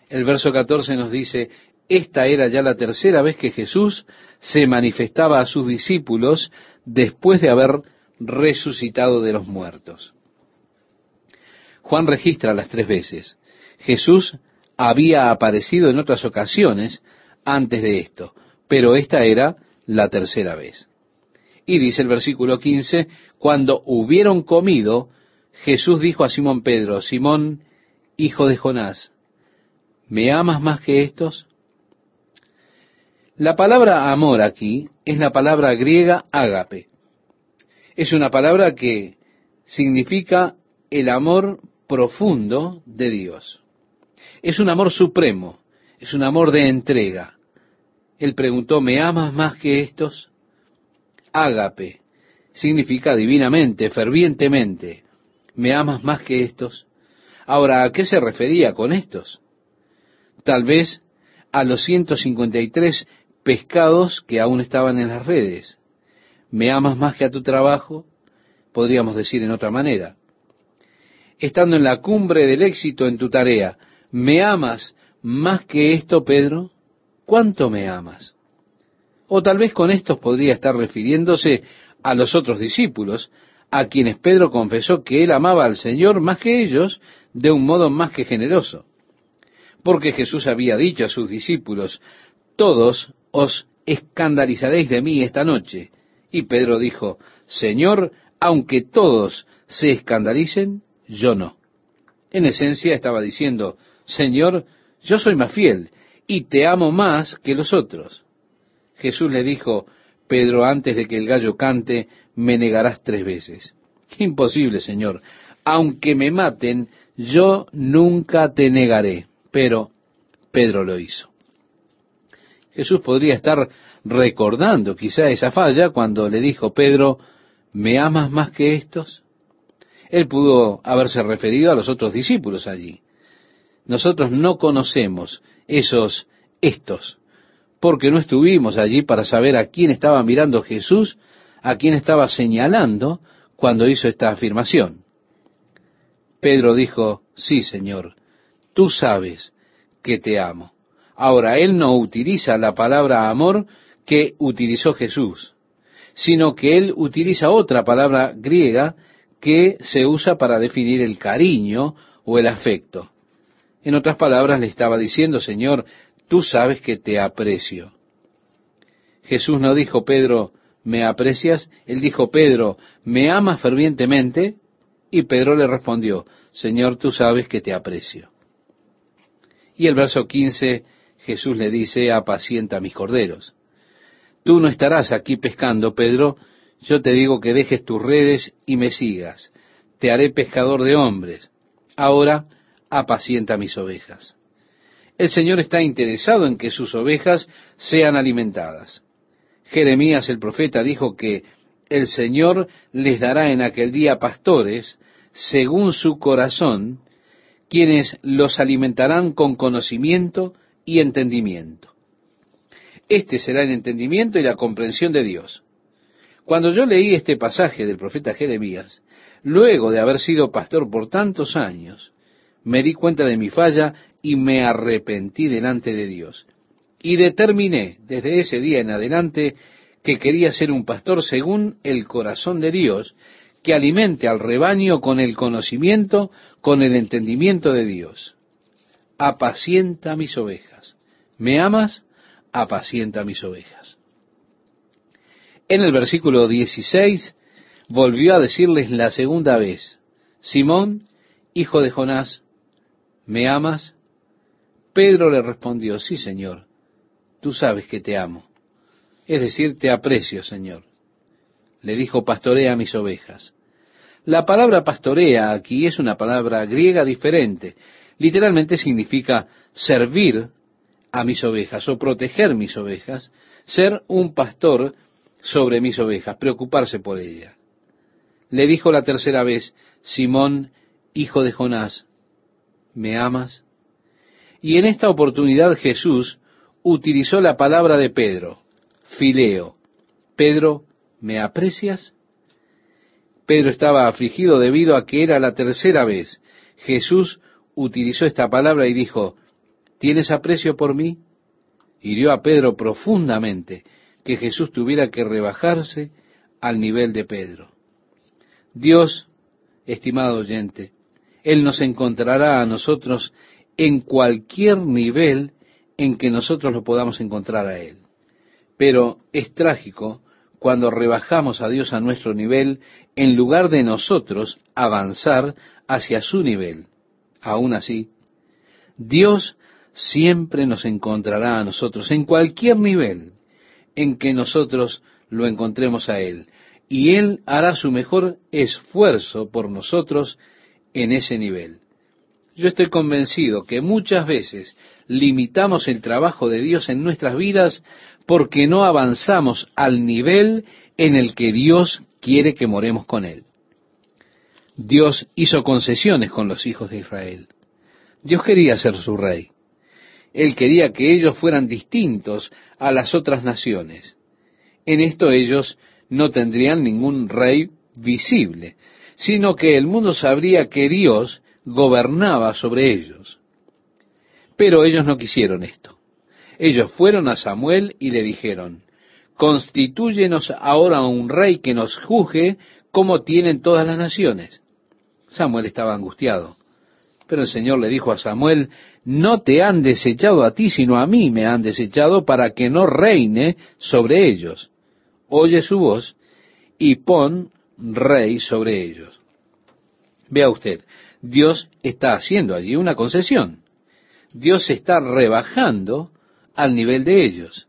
El verso 14 nos dice, esta era ya la tercera vez que Jesús se manifestaba a sus discípulos después de haber resucitado de los muertos. Juan registra las tres veces. Jesús había aparecido en otras ocasiones antes de esto, pero esta era la tercera vez. Y dice el versículo 15, cuando hubieron comido, Jesús dijo a Simón Pedro, Simón, hijo de Jonás, ¿me amas más que estos? La palabra amor aquí es la palabra griega ágape. Es una palabra que significa el amor profundo de Dios. Es un amor supremo, es un amor de entrega. Él preguntó, ¿me amas más que estos? Ágape significa divinamente, fervientemente. ¿Me amas más que estos? Ahora, ¿a qué se refería con estos? Tal vez a los 153 pescados que aún estaban en las redes. ¿Me amas más que a tu trabajo? Podríamos decir en otra manera. estando en la cumbre del éxito en tu tarea, ¿me amas más que esto, Pedro? ¿Cuánto me amas? O tal vez con esto podría estar refiriéndose a los otros discípulos, a quienes Pedro confesó que él amaba al Señor más que ellos, de un modo más que generoso. Porque Jesús había dicho a sus discípulos, todos os escandalizaréis de mí esta noche. Y Pedro dijo, Señor, aunque todos se escandalicen, yo no. En esencia estaba diciendo, Señor, yo soy más fiel y te amo más que los otros. Jesús le dijo, Pedro, antes de que el gallo cante, me negarás tres veces. Imposible, Señor. Aunque me maten, yo nunca te negaré. Pero Pedro lo hizo. Jesús podría estar recordando quizá esa falla cuando le dijo, Pedro, ¿me amas más que estos? Él pudo haberse referido a los otros discípulos allí. Nosotros no conocemos esos estos, porque no estuvimos allí para saber a quién estaba mirando Jesús, a quién estaba señalando cuando hizo esta afirmación. Pedro dijo, sí, Señor, tú sabes que te amo. Ahora, él no utiliza la palabra amor que utilizó Jesús, sino que él utiliza otra palabra griega que se usa para definir el cariño o el afecto. En otras palabras, le estaba diciendo, Señor, tú sabes que te aprecio. Jesús no dijo, Pedro, ¿me aprecias? Él dijo, Pedro, ¿me amas fervientemente? Y Pedro le respondió, Señor, tú sabes que te aprecio. Y el verso 15, Jesús le dice, apacienta mis corderos. Tú no estarás aquí pescando, Pedro, yo te digo que dejes tus redes y me sigas. Te haré pescador de hombres. Ahora apacienta mis ovejas. El Señor está interesado en que sus ovejas sean alimentadas. Jeremías el profeta dijo que el Señor les dará en aquel día pastores según su corazón, quienes los alimentarán con conocimiento y entendimiento. Este será el entendimiento y la comprensión de Dios. Cuando yo leí este pasaje del profeta Jeremías, luego de haber sido pastor por tantos años, me di cuenta de mi falla y me arrepentí delante de Dios. Y determiné desde ese día en adelante que quería ser un pastor según el corazón de Dios, que alimente al rebaño con el conocimiento, con el entendimiento de Dios. Apacienta mis ovejas. ¿Me amas? Apacienta mis ovejas. En el versículo 16 volvió a decirles la segunda vez, Simón, hijo de Jonás, ¿me amas? Pedro le respondió, sí, Señor, tú sabes que te amo. Es decir, te aprecio, Señor. Le dijo, pastorea mis ovejas. La palabra pastorea aquí es una palabra griega diferente. Literalmente significa servir a mis ovejas o proteger mis ovejas, ser un pastor sobre mis ovejas, preocuparse por ellas. Le dijo la tercera vez, Simón, hijo de Jonás, ¿me amas? Y en esta oportunidad Jesús utilizó la palabra de Pedro, fileo. Pedro, ¿me aprecias? Pedro estaba afligido debido a que era la tercera vez. Jesús utilizó esta palabra y dijo, ¿tienes aprecio por mí? Hirió a Pedro profundamente que Jesús tuviera que rebajarse al nivel de Pedro. Dios, estimado oyente, Él nos encontrará a nosotros en cualquier nivel en que nosotros lo podamos encontrar a Él. Pero es trágico cuando rebajamos a Dios a nuestro nivel en lugar de nosotros avanzar hacia su nivel. Aún así, Dios siempre nos encontrará a nosotros en cualquier nivel en que nosotros lo encontremos a Él. Y Él hará su mejor esfuerzo por nosotros en ese nivel. Yo estoy convencido que muchas veces limitamos el trabajo de Dios en nuestras vidas porque no avanzamos al nivel en el que Dios quiere que moremos con Él. Dios hizo concesiones con los hijos de Israel. Dios quería ser su rey. Él quería que ellos fueran distintos a las otras naciones. En esto ellos no tendrían ningún rey visible, sino que el mundo sabría que Dios gobernaba sobre ellos. Pero ellos no quisieron esto. Ellos fueron a Samuel y le dijeron, constitúyenos ahora un rey que nos juzgue como tienen todas las naciones. Samuel estaba angustiado. Pero el Señor le dijo a Samuel, no te han desechado a ti, sino a mí me han desechado para que no reine sobre ellos. Oye su voz y pon rey sobre ellos. Vea usted, Dios está haciendo allí una concesión. Dios está rebajando al nivel de ellos.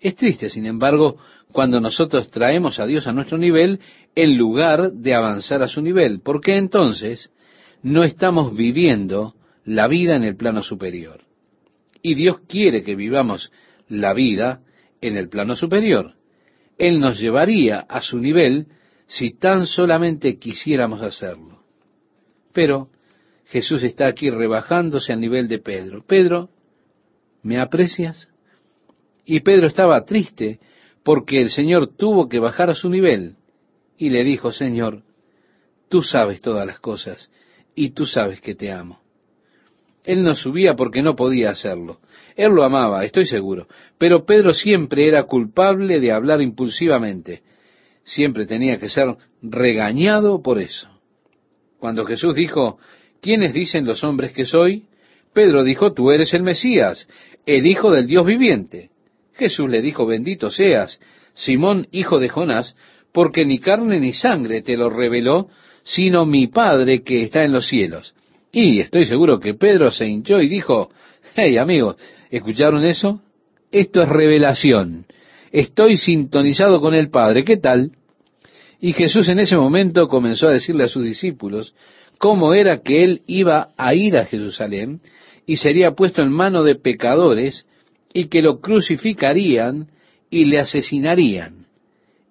Es triste, sin embargo, cuando nosotros traemos a Dios a nuestro nivel en lugar de avanzar a su nivel, porque entonces no estamos viviendo la vida en el plano superior. Y Dios quiere que vivamos la vida en el plano superior. Él nos llevaría a su nivel si tan solamente quisiéramos hacerlo. Pero Jesús está aquí rebajándose al nivel de Pedro. Pedro, ¿me aprecias? Y Pedro estaba triste porque el Señor tuvo que bajar a su nivel y le dijo, Señor, tú sabes todas las cosas y tú sabes que te amo. Él no subía porque no podía hacerlo. Él lo amaba, estoy seguro. Pero Pedro siempre era culpable de hablar impulsivamente. Siempre tenía que ser regañado por eso. Cuando Jesús dijo, ¿quiénes dicen los hombres que soy? Pedro dijo, tú eres el Mesías, el Hijo del Dios viviente. Jesús le dijo, bendito seas, Simón, hijo de Jonás, porque ni carne ni sangre te lo reveló, sino mi Padre que está en los cielos. Y estoy seguro que Pedro se hinchó y dijo, hey amigos, ¿escucharon eso? Esto es revelación. Estoy sintonizado con el Padre. ¿Qué tal? Y Jesús en ese momento comenzó a decirle a sus discípulos cómo era que él iba a ir a Jerusalén y sería puesto en mano de pecadores y que lo crucificarían y le asesinarían.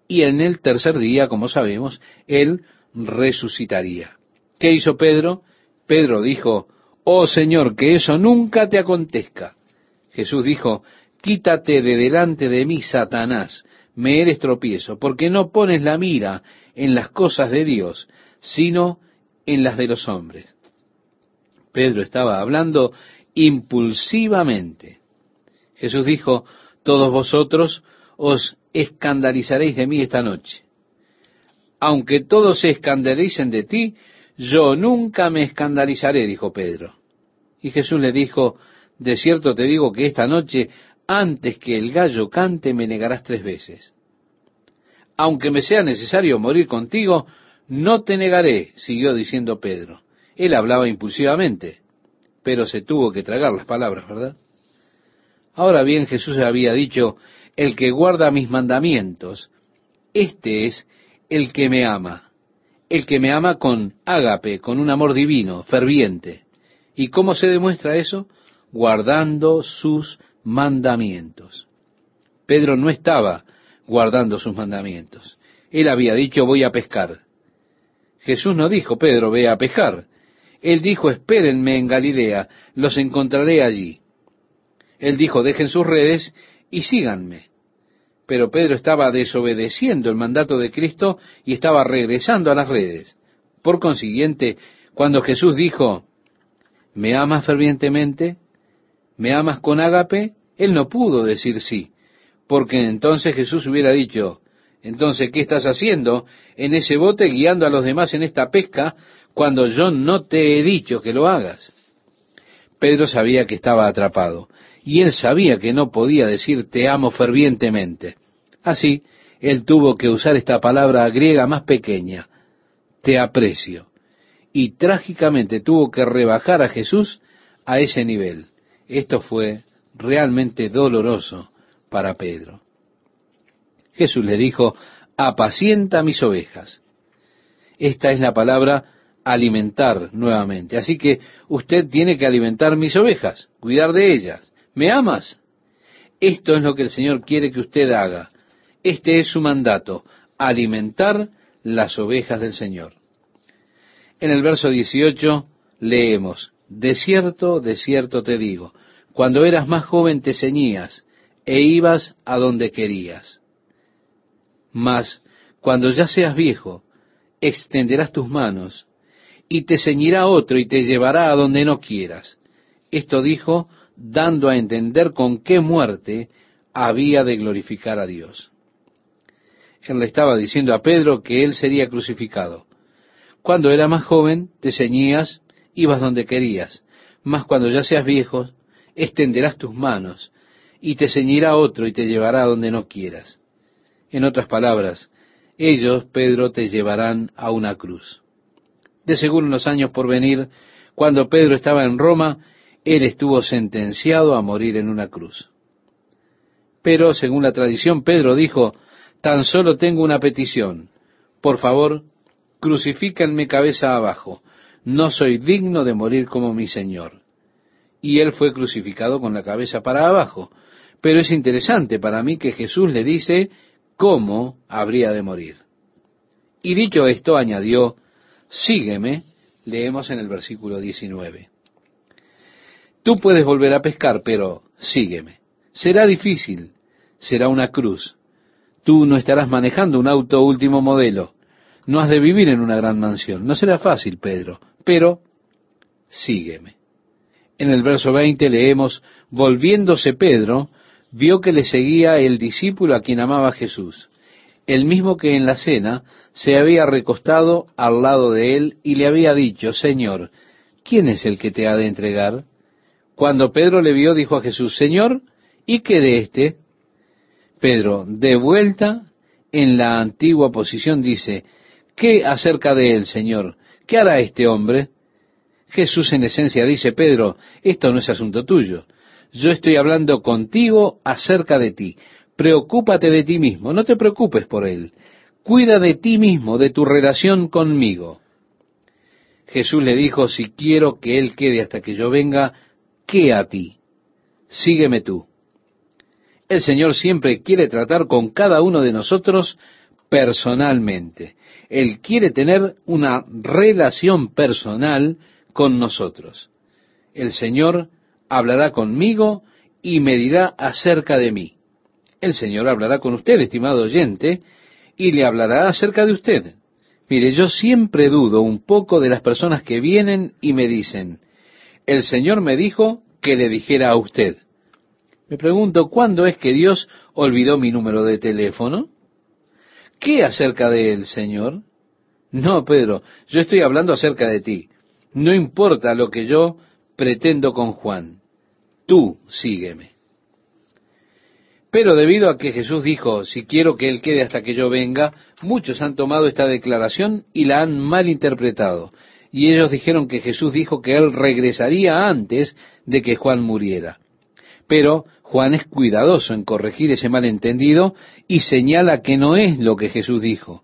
Y en el tercer día, como sabemos, él resucitaría. ¿Qué hizo Pedro? Pedro dijo, Oh Señor, que eso nunca te acontezca. Jesús dijo, Quítate de delante de mí, Satanás, me eres tropiezo, porque no pones la mira en las cosas de Dios, sino en las de los hombres. Pedro estaba hablando impulsivamente. Jesús dijo, Todos vosotros os escandalizaréis de mí esta noche aunque todos se escandalicen de ti, yo nunca me escandalizaré, dijo Pedro. Y Jesús le dijo, de cierto te digo que esta noche, antes que el gallo cante, me negarás tres veces. Aunque me sea necesario morir contigo, no te negaré, siguió diciendo Pedro. Él hablaba impulsivamente, pero se tuvo que tragar las palabras, ¿verdad? Ahora bien, Jesús había dicho, el que guarda mis mandamientos, este es el que me ama, el que me ama con ágape, con un amor divino, ferviente. ¿Y cómo se demuestra eso? Guardando sus mandamientos. Pedro no estaba guardando sus mandamientos. Él había dicho voy a pescar. Jesús no dijo, Pedro, ve a pescar. Él dijo, espérenme en Galilea, los encontraré allí. Él dijo, dejen sus redes y síganme pero Pedro estaba desobedeciendo el mandato de Cristo y estaba regresando a las redes. Por consiguiente, cuando Jesús dijo, ¿me amas fervientemente? ¿Me amas con ágape? Él no pudo decir sí, porque entonces Jesús hubiera dicho, entonces, ¿qué estás haciendo en ese bote guiando a los demás en esta pesca cuando yo no te he dicho que lo hagas? Pedro sabía que estaba atrapado y él sabía que no podía decir te amo fervientemente. Así, él tuvo que usar esta palabra griega más pequeña, te aprecio. Y trágicamente tuvo que rebajar a Jesús a ese nivel. Esto fue realmente doloroso para Pedro. Jesús le dijo, apacienta mis ovejas. Esta es la palabra alimentar nuevamente. Así que usted tiene que alimentar mis ovejas, cuidar de ellas. ¿Me amas? Esto es lo que el Señor quiere que usted haga. Este es su mandato, alimentar las ovejas del Señor. En el verso 18 leemos, De cierto, de cierto te digo, cuando eras más joven te ceñías e ibas a donde querías. Mas cuando ya seas viejo, extenderás tus manos, y te ceñirá otro y te llevará a donde no quieras. Esto dijo, dando a entender con qué muerte había de glorificar a Dios. Él le estaba diciendo a Pedro que él sería crucificado. Cuando era más joven, te ceñías, ibas donde querías, mas cuando ya seas viejo, extenderás tus manos, y te ceñirá otro y te llevará a donde no quieras. En otras palabras, ellos, Pedro, te llevarán a una cruz. De seguro en los años por venir, cuando Pedro estaba en Roma, él estuvo sentenciado a morir en una cruz. Pero, según la tradición, Pedro dijo, tan solo tengo una petición. Por favor, crucifícanme cabeza abajo. No soy digno de morir como mi Señor. Y él fue crucificado con la cabeza para abajo. Pero es interesante para mí que Jesús le dice cómo habría de morir. Y dicho esto, añadió, sígueme, leemos en el versículo 19. Tú puedes volver a pescar, pero sígueme. Será difícil, será una cruz. Tú no estarás manejando un auto último modelo. No has de vivir en una gran mansión. No será fácil, Pedro, pero sígueme. En el verso 20 leemos, volviéndose Pedro, vio que le seguía el discípulo a quien amaba Jesús, el mismo que en la cena se había recostado al lado de él y le había dicho, Señor, ¿quién es el que te ha de entregar? Cuando Pedro le vio, dijo a Jesús, Señor, ¿y qué de éste? Pedro, de vuelta en la antigua posición, dice, ¿qué acerca de él, Señor? ¿Qué hará este hombre? Jesús en esencia dice, Pedro, esto no es asunto tuyo yo estoy hablando contigo acerca de ti. Preocúpate de ti mismo, no te preocupes por él. Cuida de ti mismo, de tu relación conmigo. Jesús le dijo, si quiero que él quede hasta que yo venga, ¿qué a ti? Sígueme tú. El Señor siempre quiere tratar con cada uno de nosotros personalmente. Él quiere tener una relación personal con nosotros. El Señor hablará conmigo y me dirá acerca de mí. El Señor hablará con usted, estimado oyente, y le hablará acerca de usted. Mire, yo siempre dudo un poco de las personas que vienen y me dicen, el Señor me dijo que le dijera a usted. Me pregunto, ¿cuándo es que Dios olvidó mi número de teléfono? ¿Qué acerca de él, Señor? No, Pedro, yo estoy hablando acerca de ti. No importa lo que yo pretendo con Juan. Tú sígueme. Pero debido a que Jesús dijo, si quiero que Él quede hasta que yo venga, muchos han tomado esta declaración y la han malinterpretado. Y ellos dijeron que Jesús dijo que Él regresaría antes de que Juan muriera. Pero Juan es cuidadoso en corregir ese malentendido y señala que no es lo que Jesús dijo.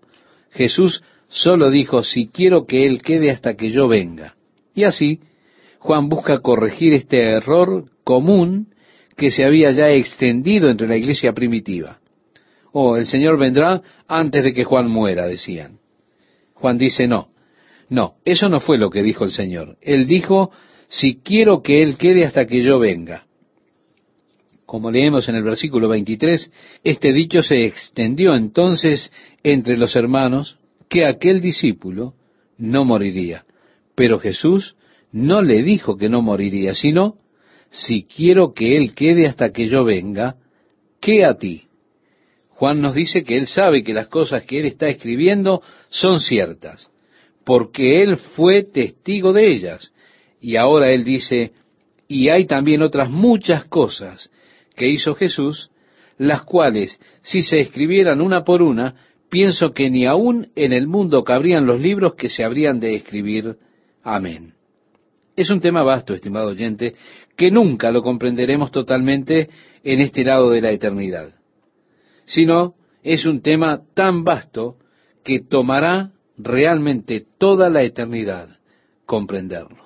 Jesús solo dijo, si quiero que Él quede hasta que yo venga. Y así, Juan busca corregir este error común que se había ya extendido entre la iglesia primitiva. Oh, el Señor vendrá antes de que Juan muera, decían. Juan dice, no, no, eso no fue lo que dijo el Señor. Él dijo, si quiero que Él quede hasta que yo venga. Como leemos en el versículo 23, este dicho se extendió entonces entre los hermanos que aquel discípulo no moriría. Pero Jesús no le dijo que no moriría, sino, si quiero que Él quede hasta que yo venga, ¿qué a ti? Juan nos dice que Él sabe que las cosas que Él está escribiendo son ciertas, porque Él fue testigo de ellas. Y ahora Él dice, y hay también otras muchas cosas que hizo Jesús, las cuales, si se escribieran una por una, pienso que ni aún en el mundo cabrían los libros que se habrían de escribir. Amén. Es un tema vasto, estimado oyente, que nunca lo comprenderemos totalmente en este lado de la eternidad. Sino, es un tema tan vasto que tomará realmente toda la eternidad comprenderlo.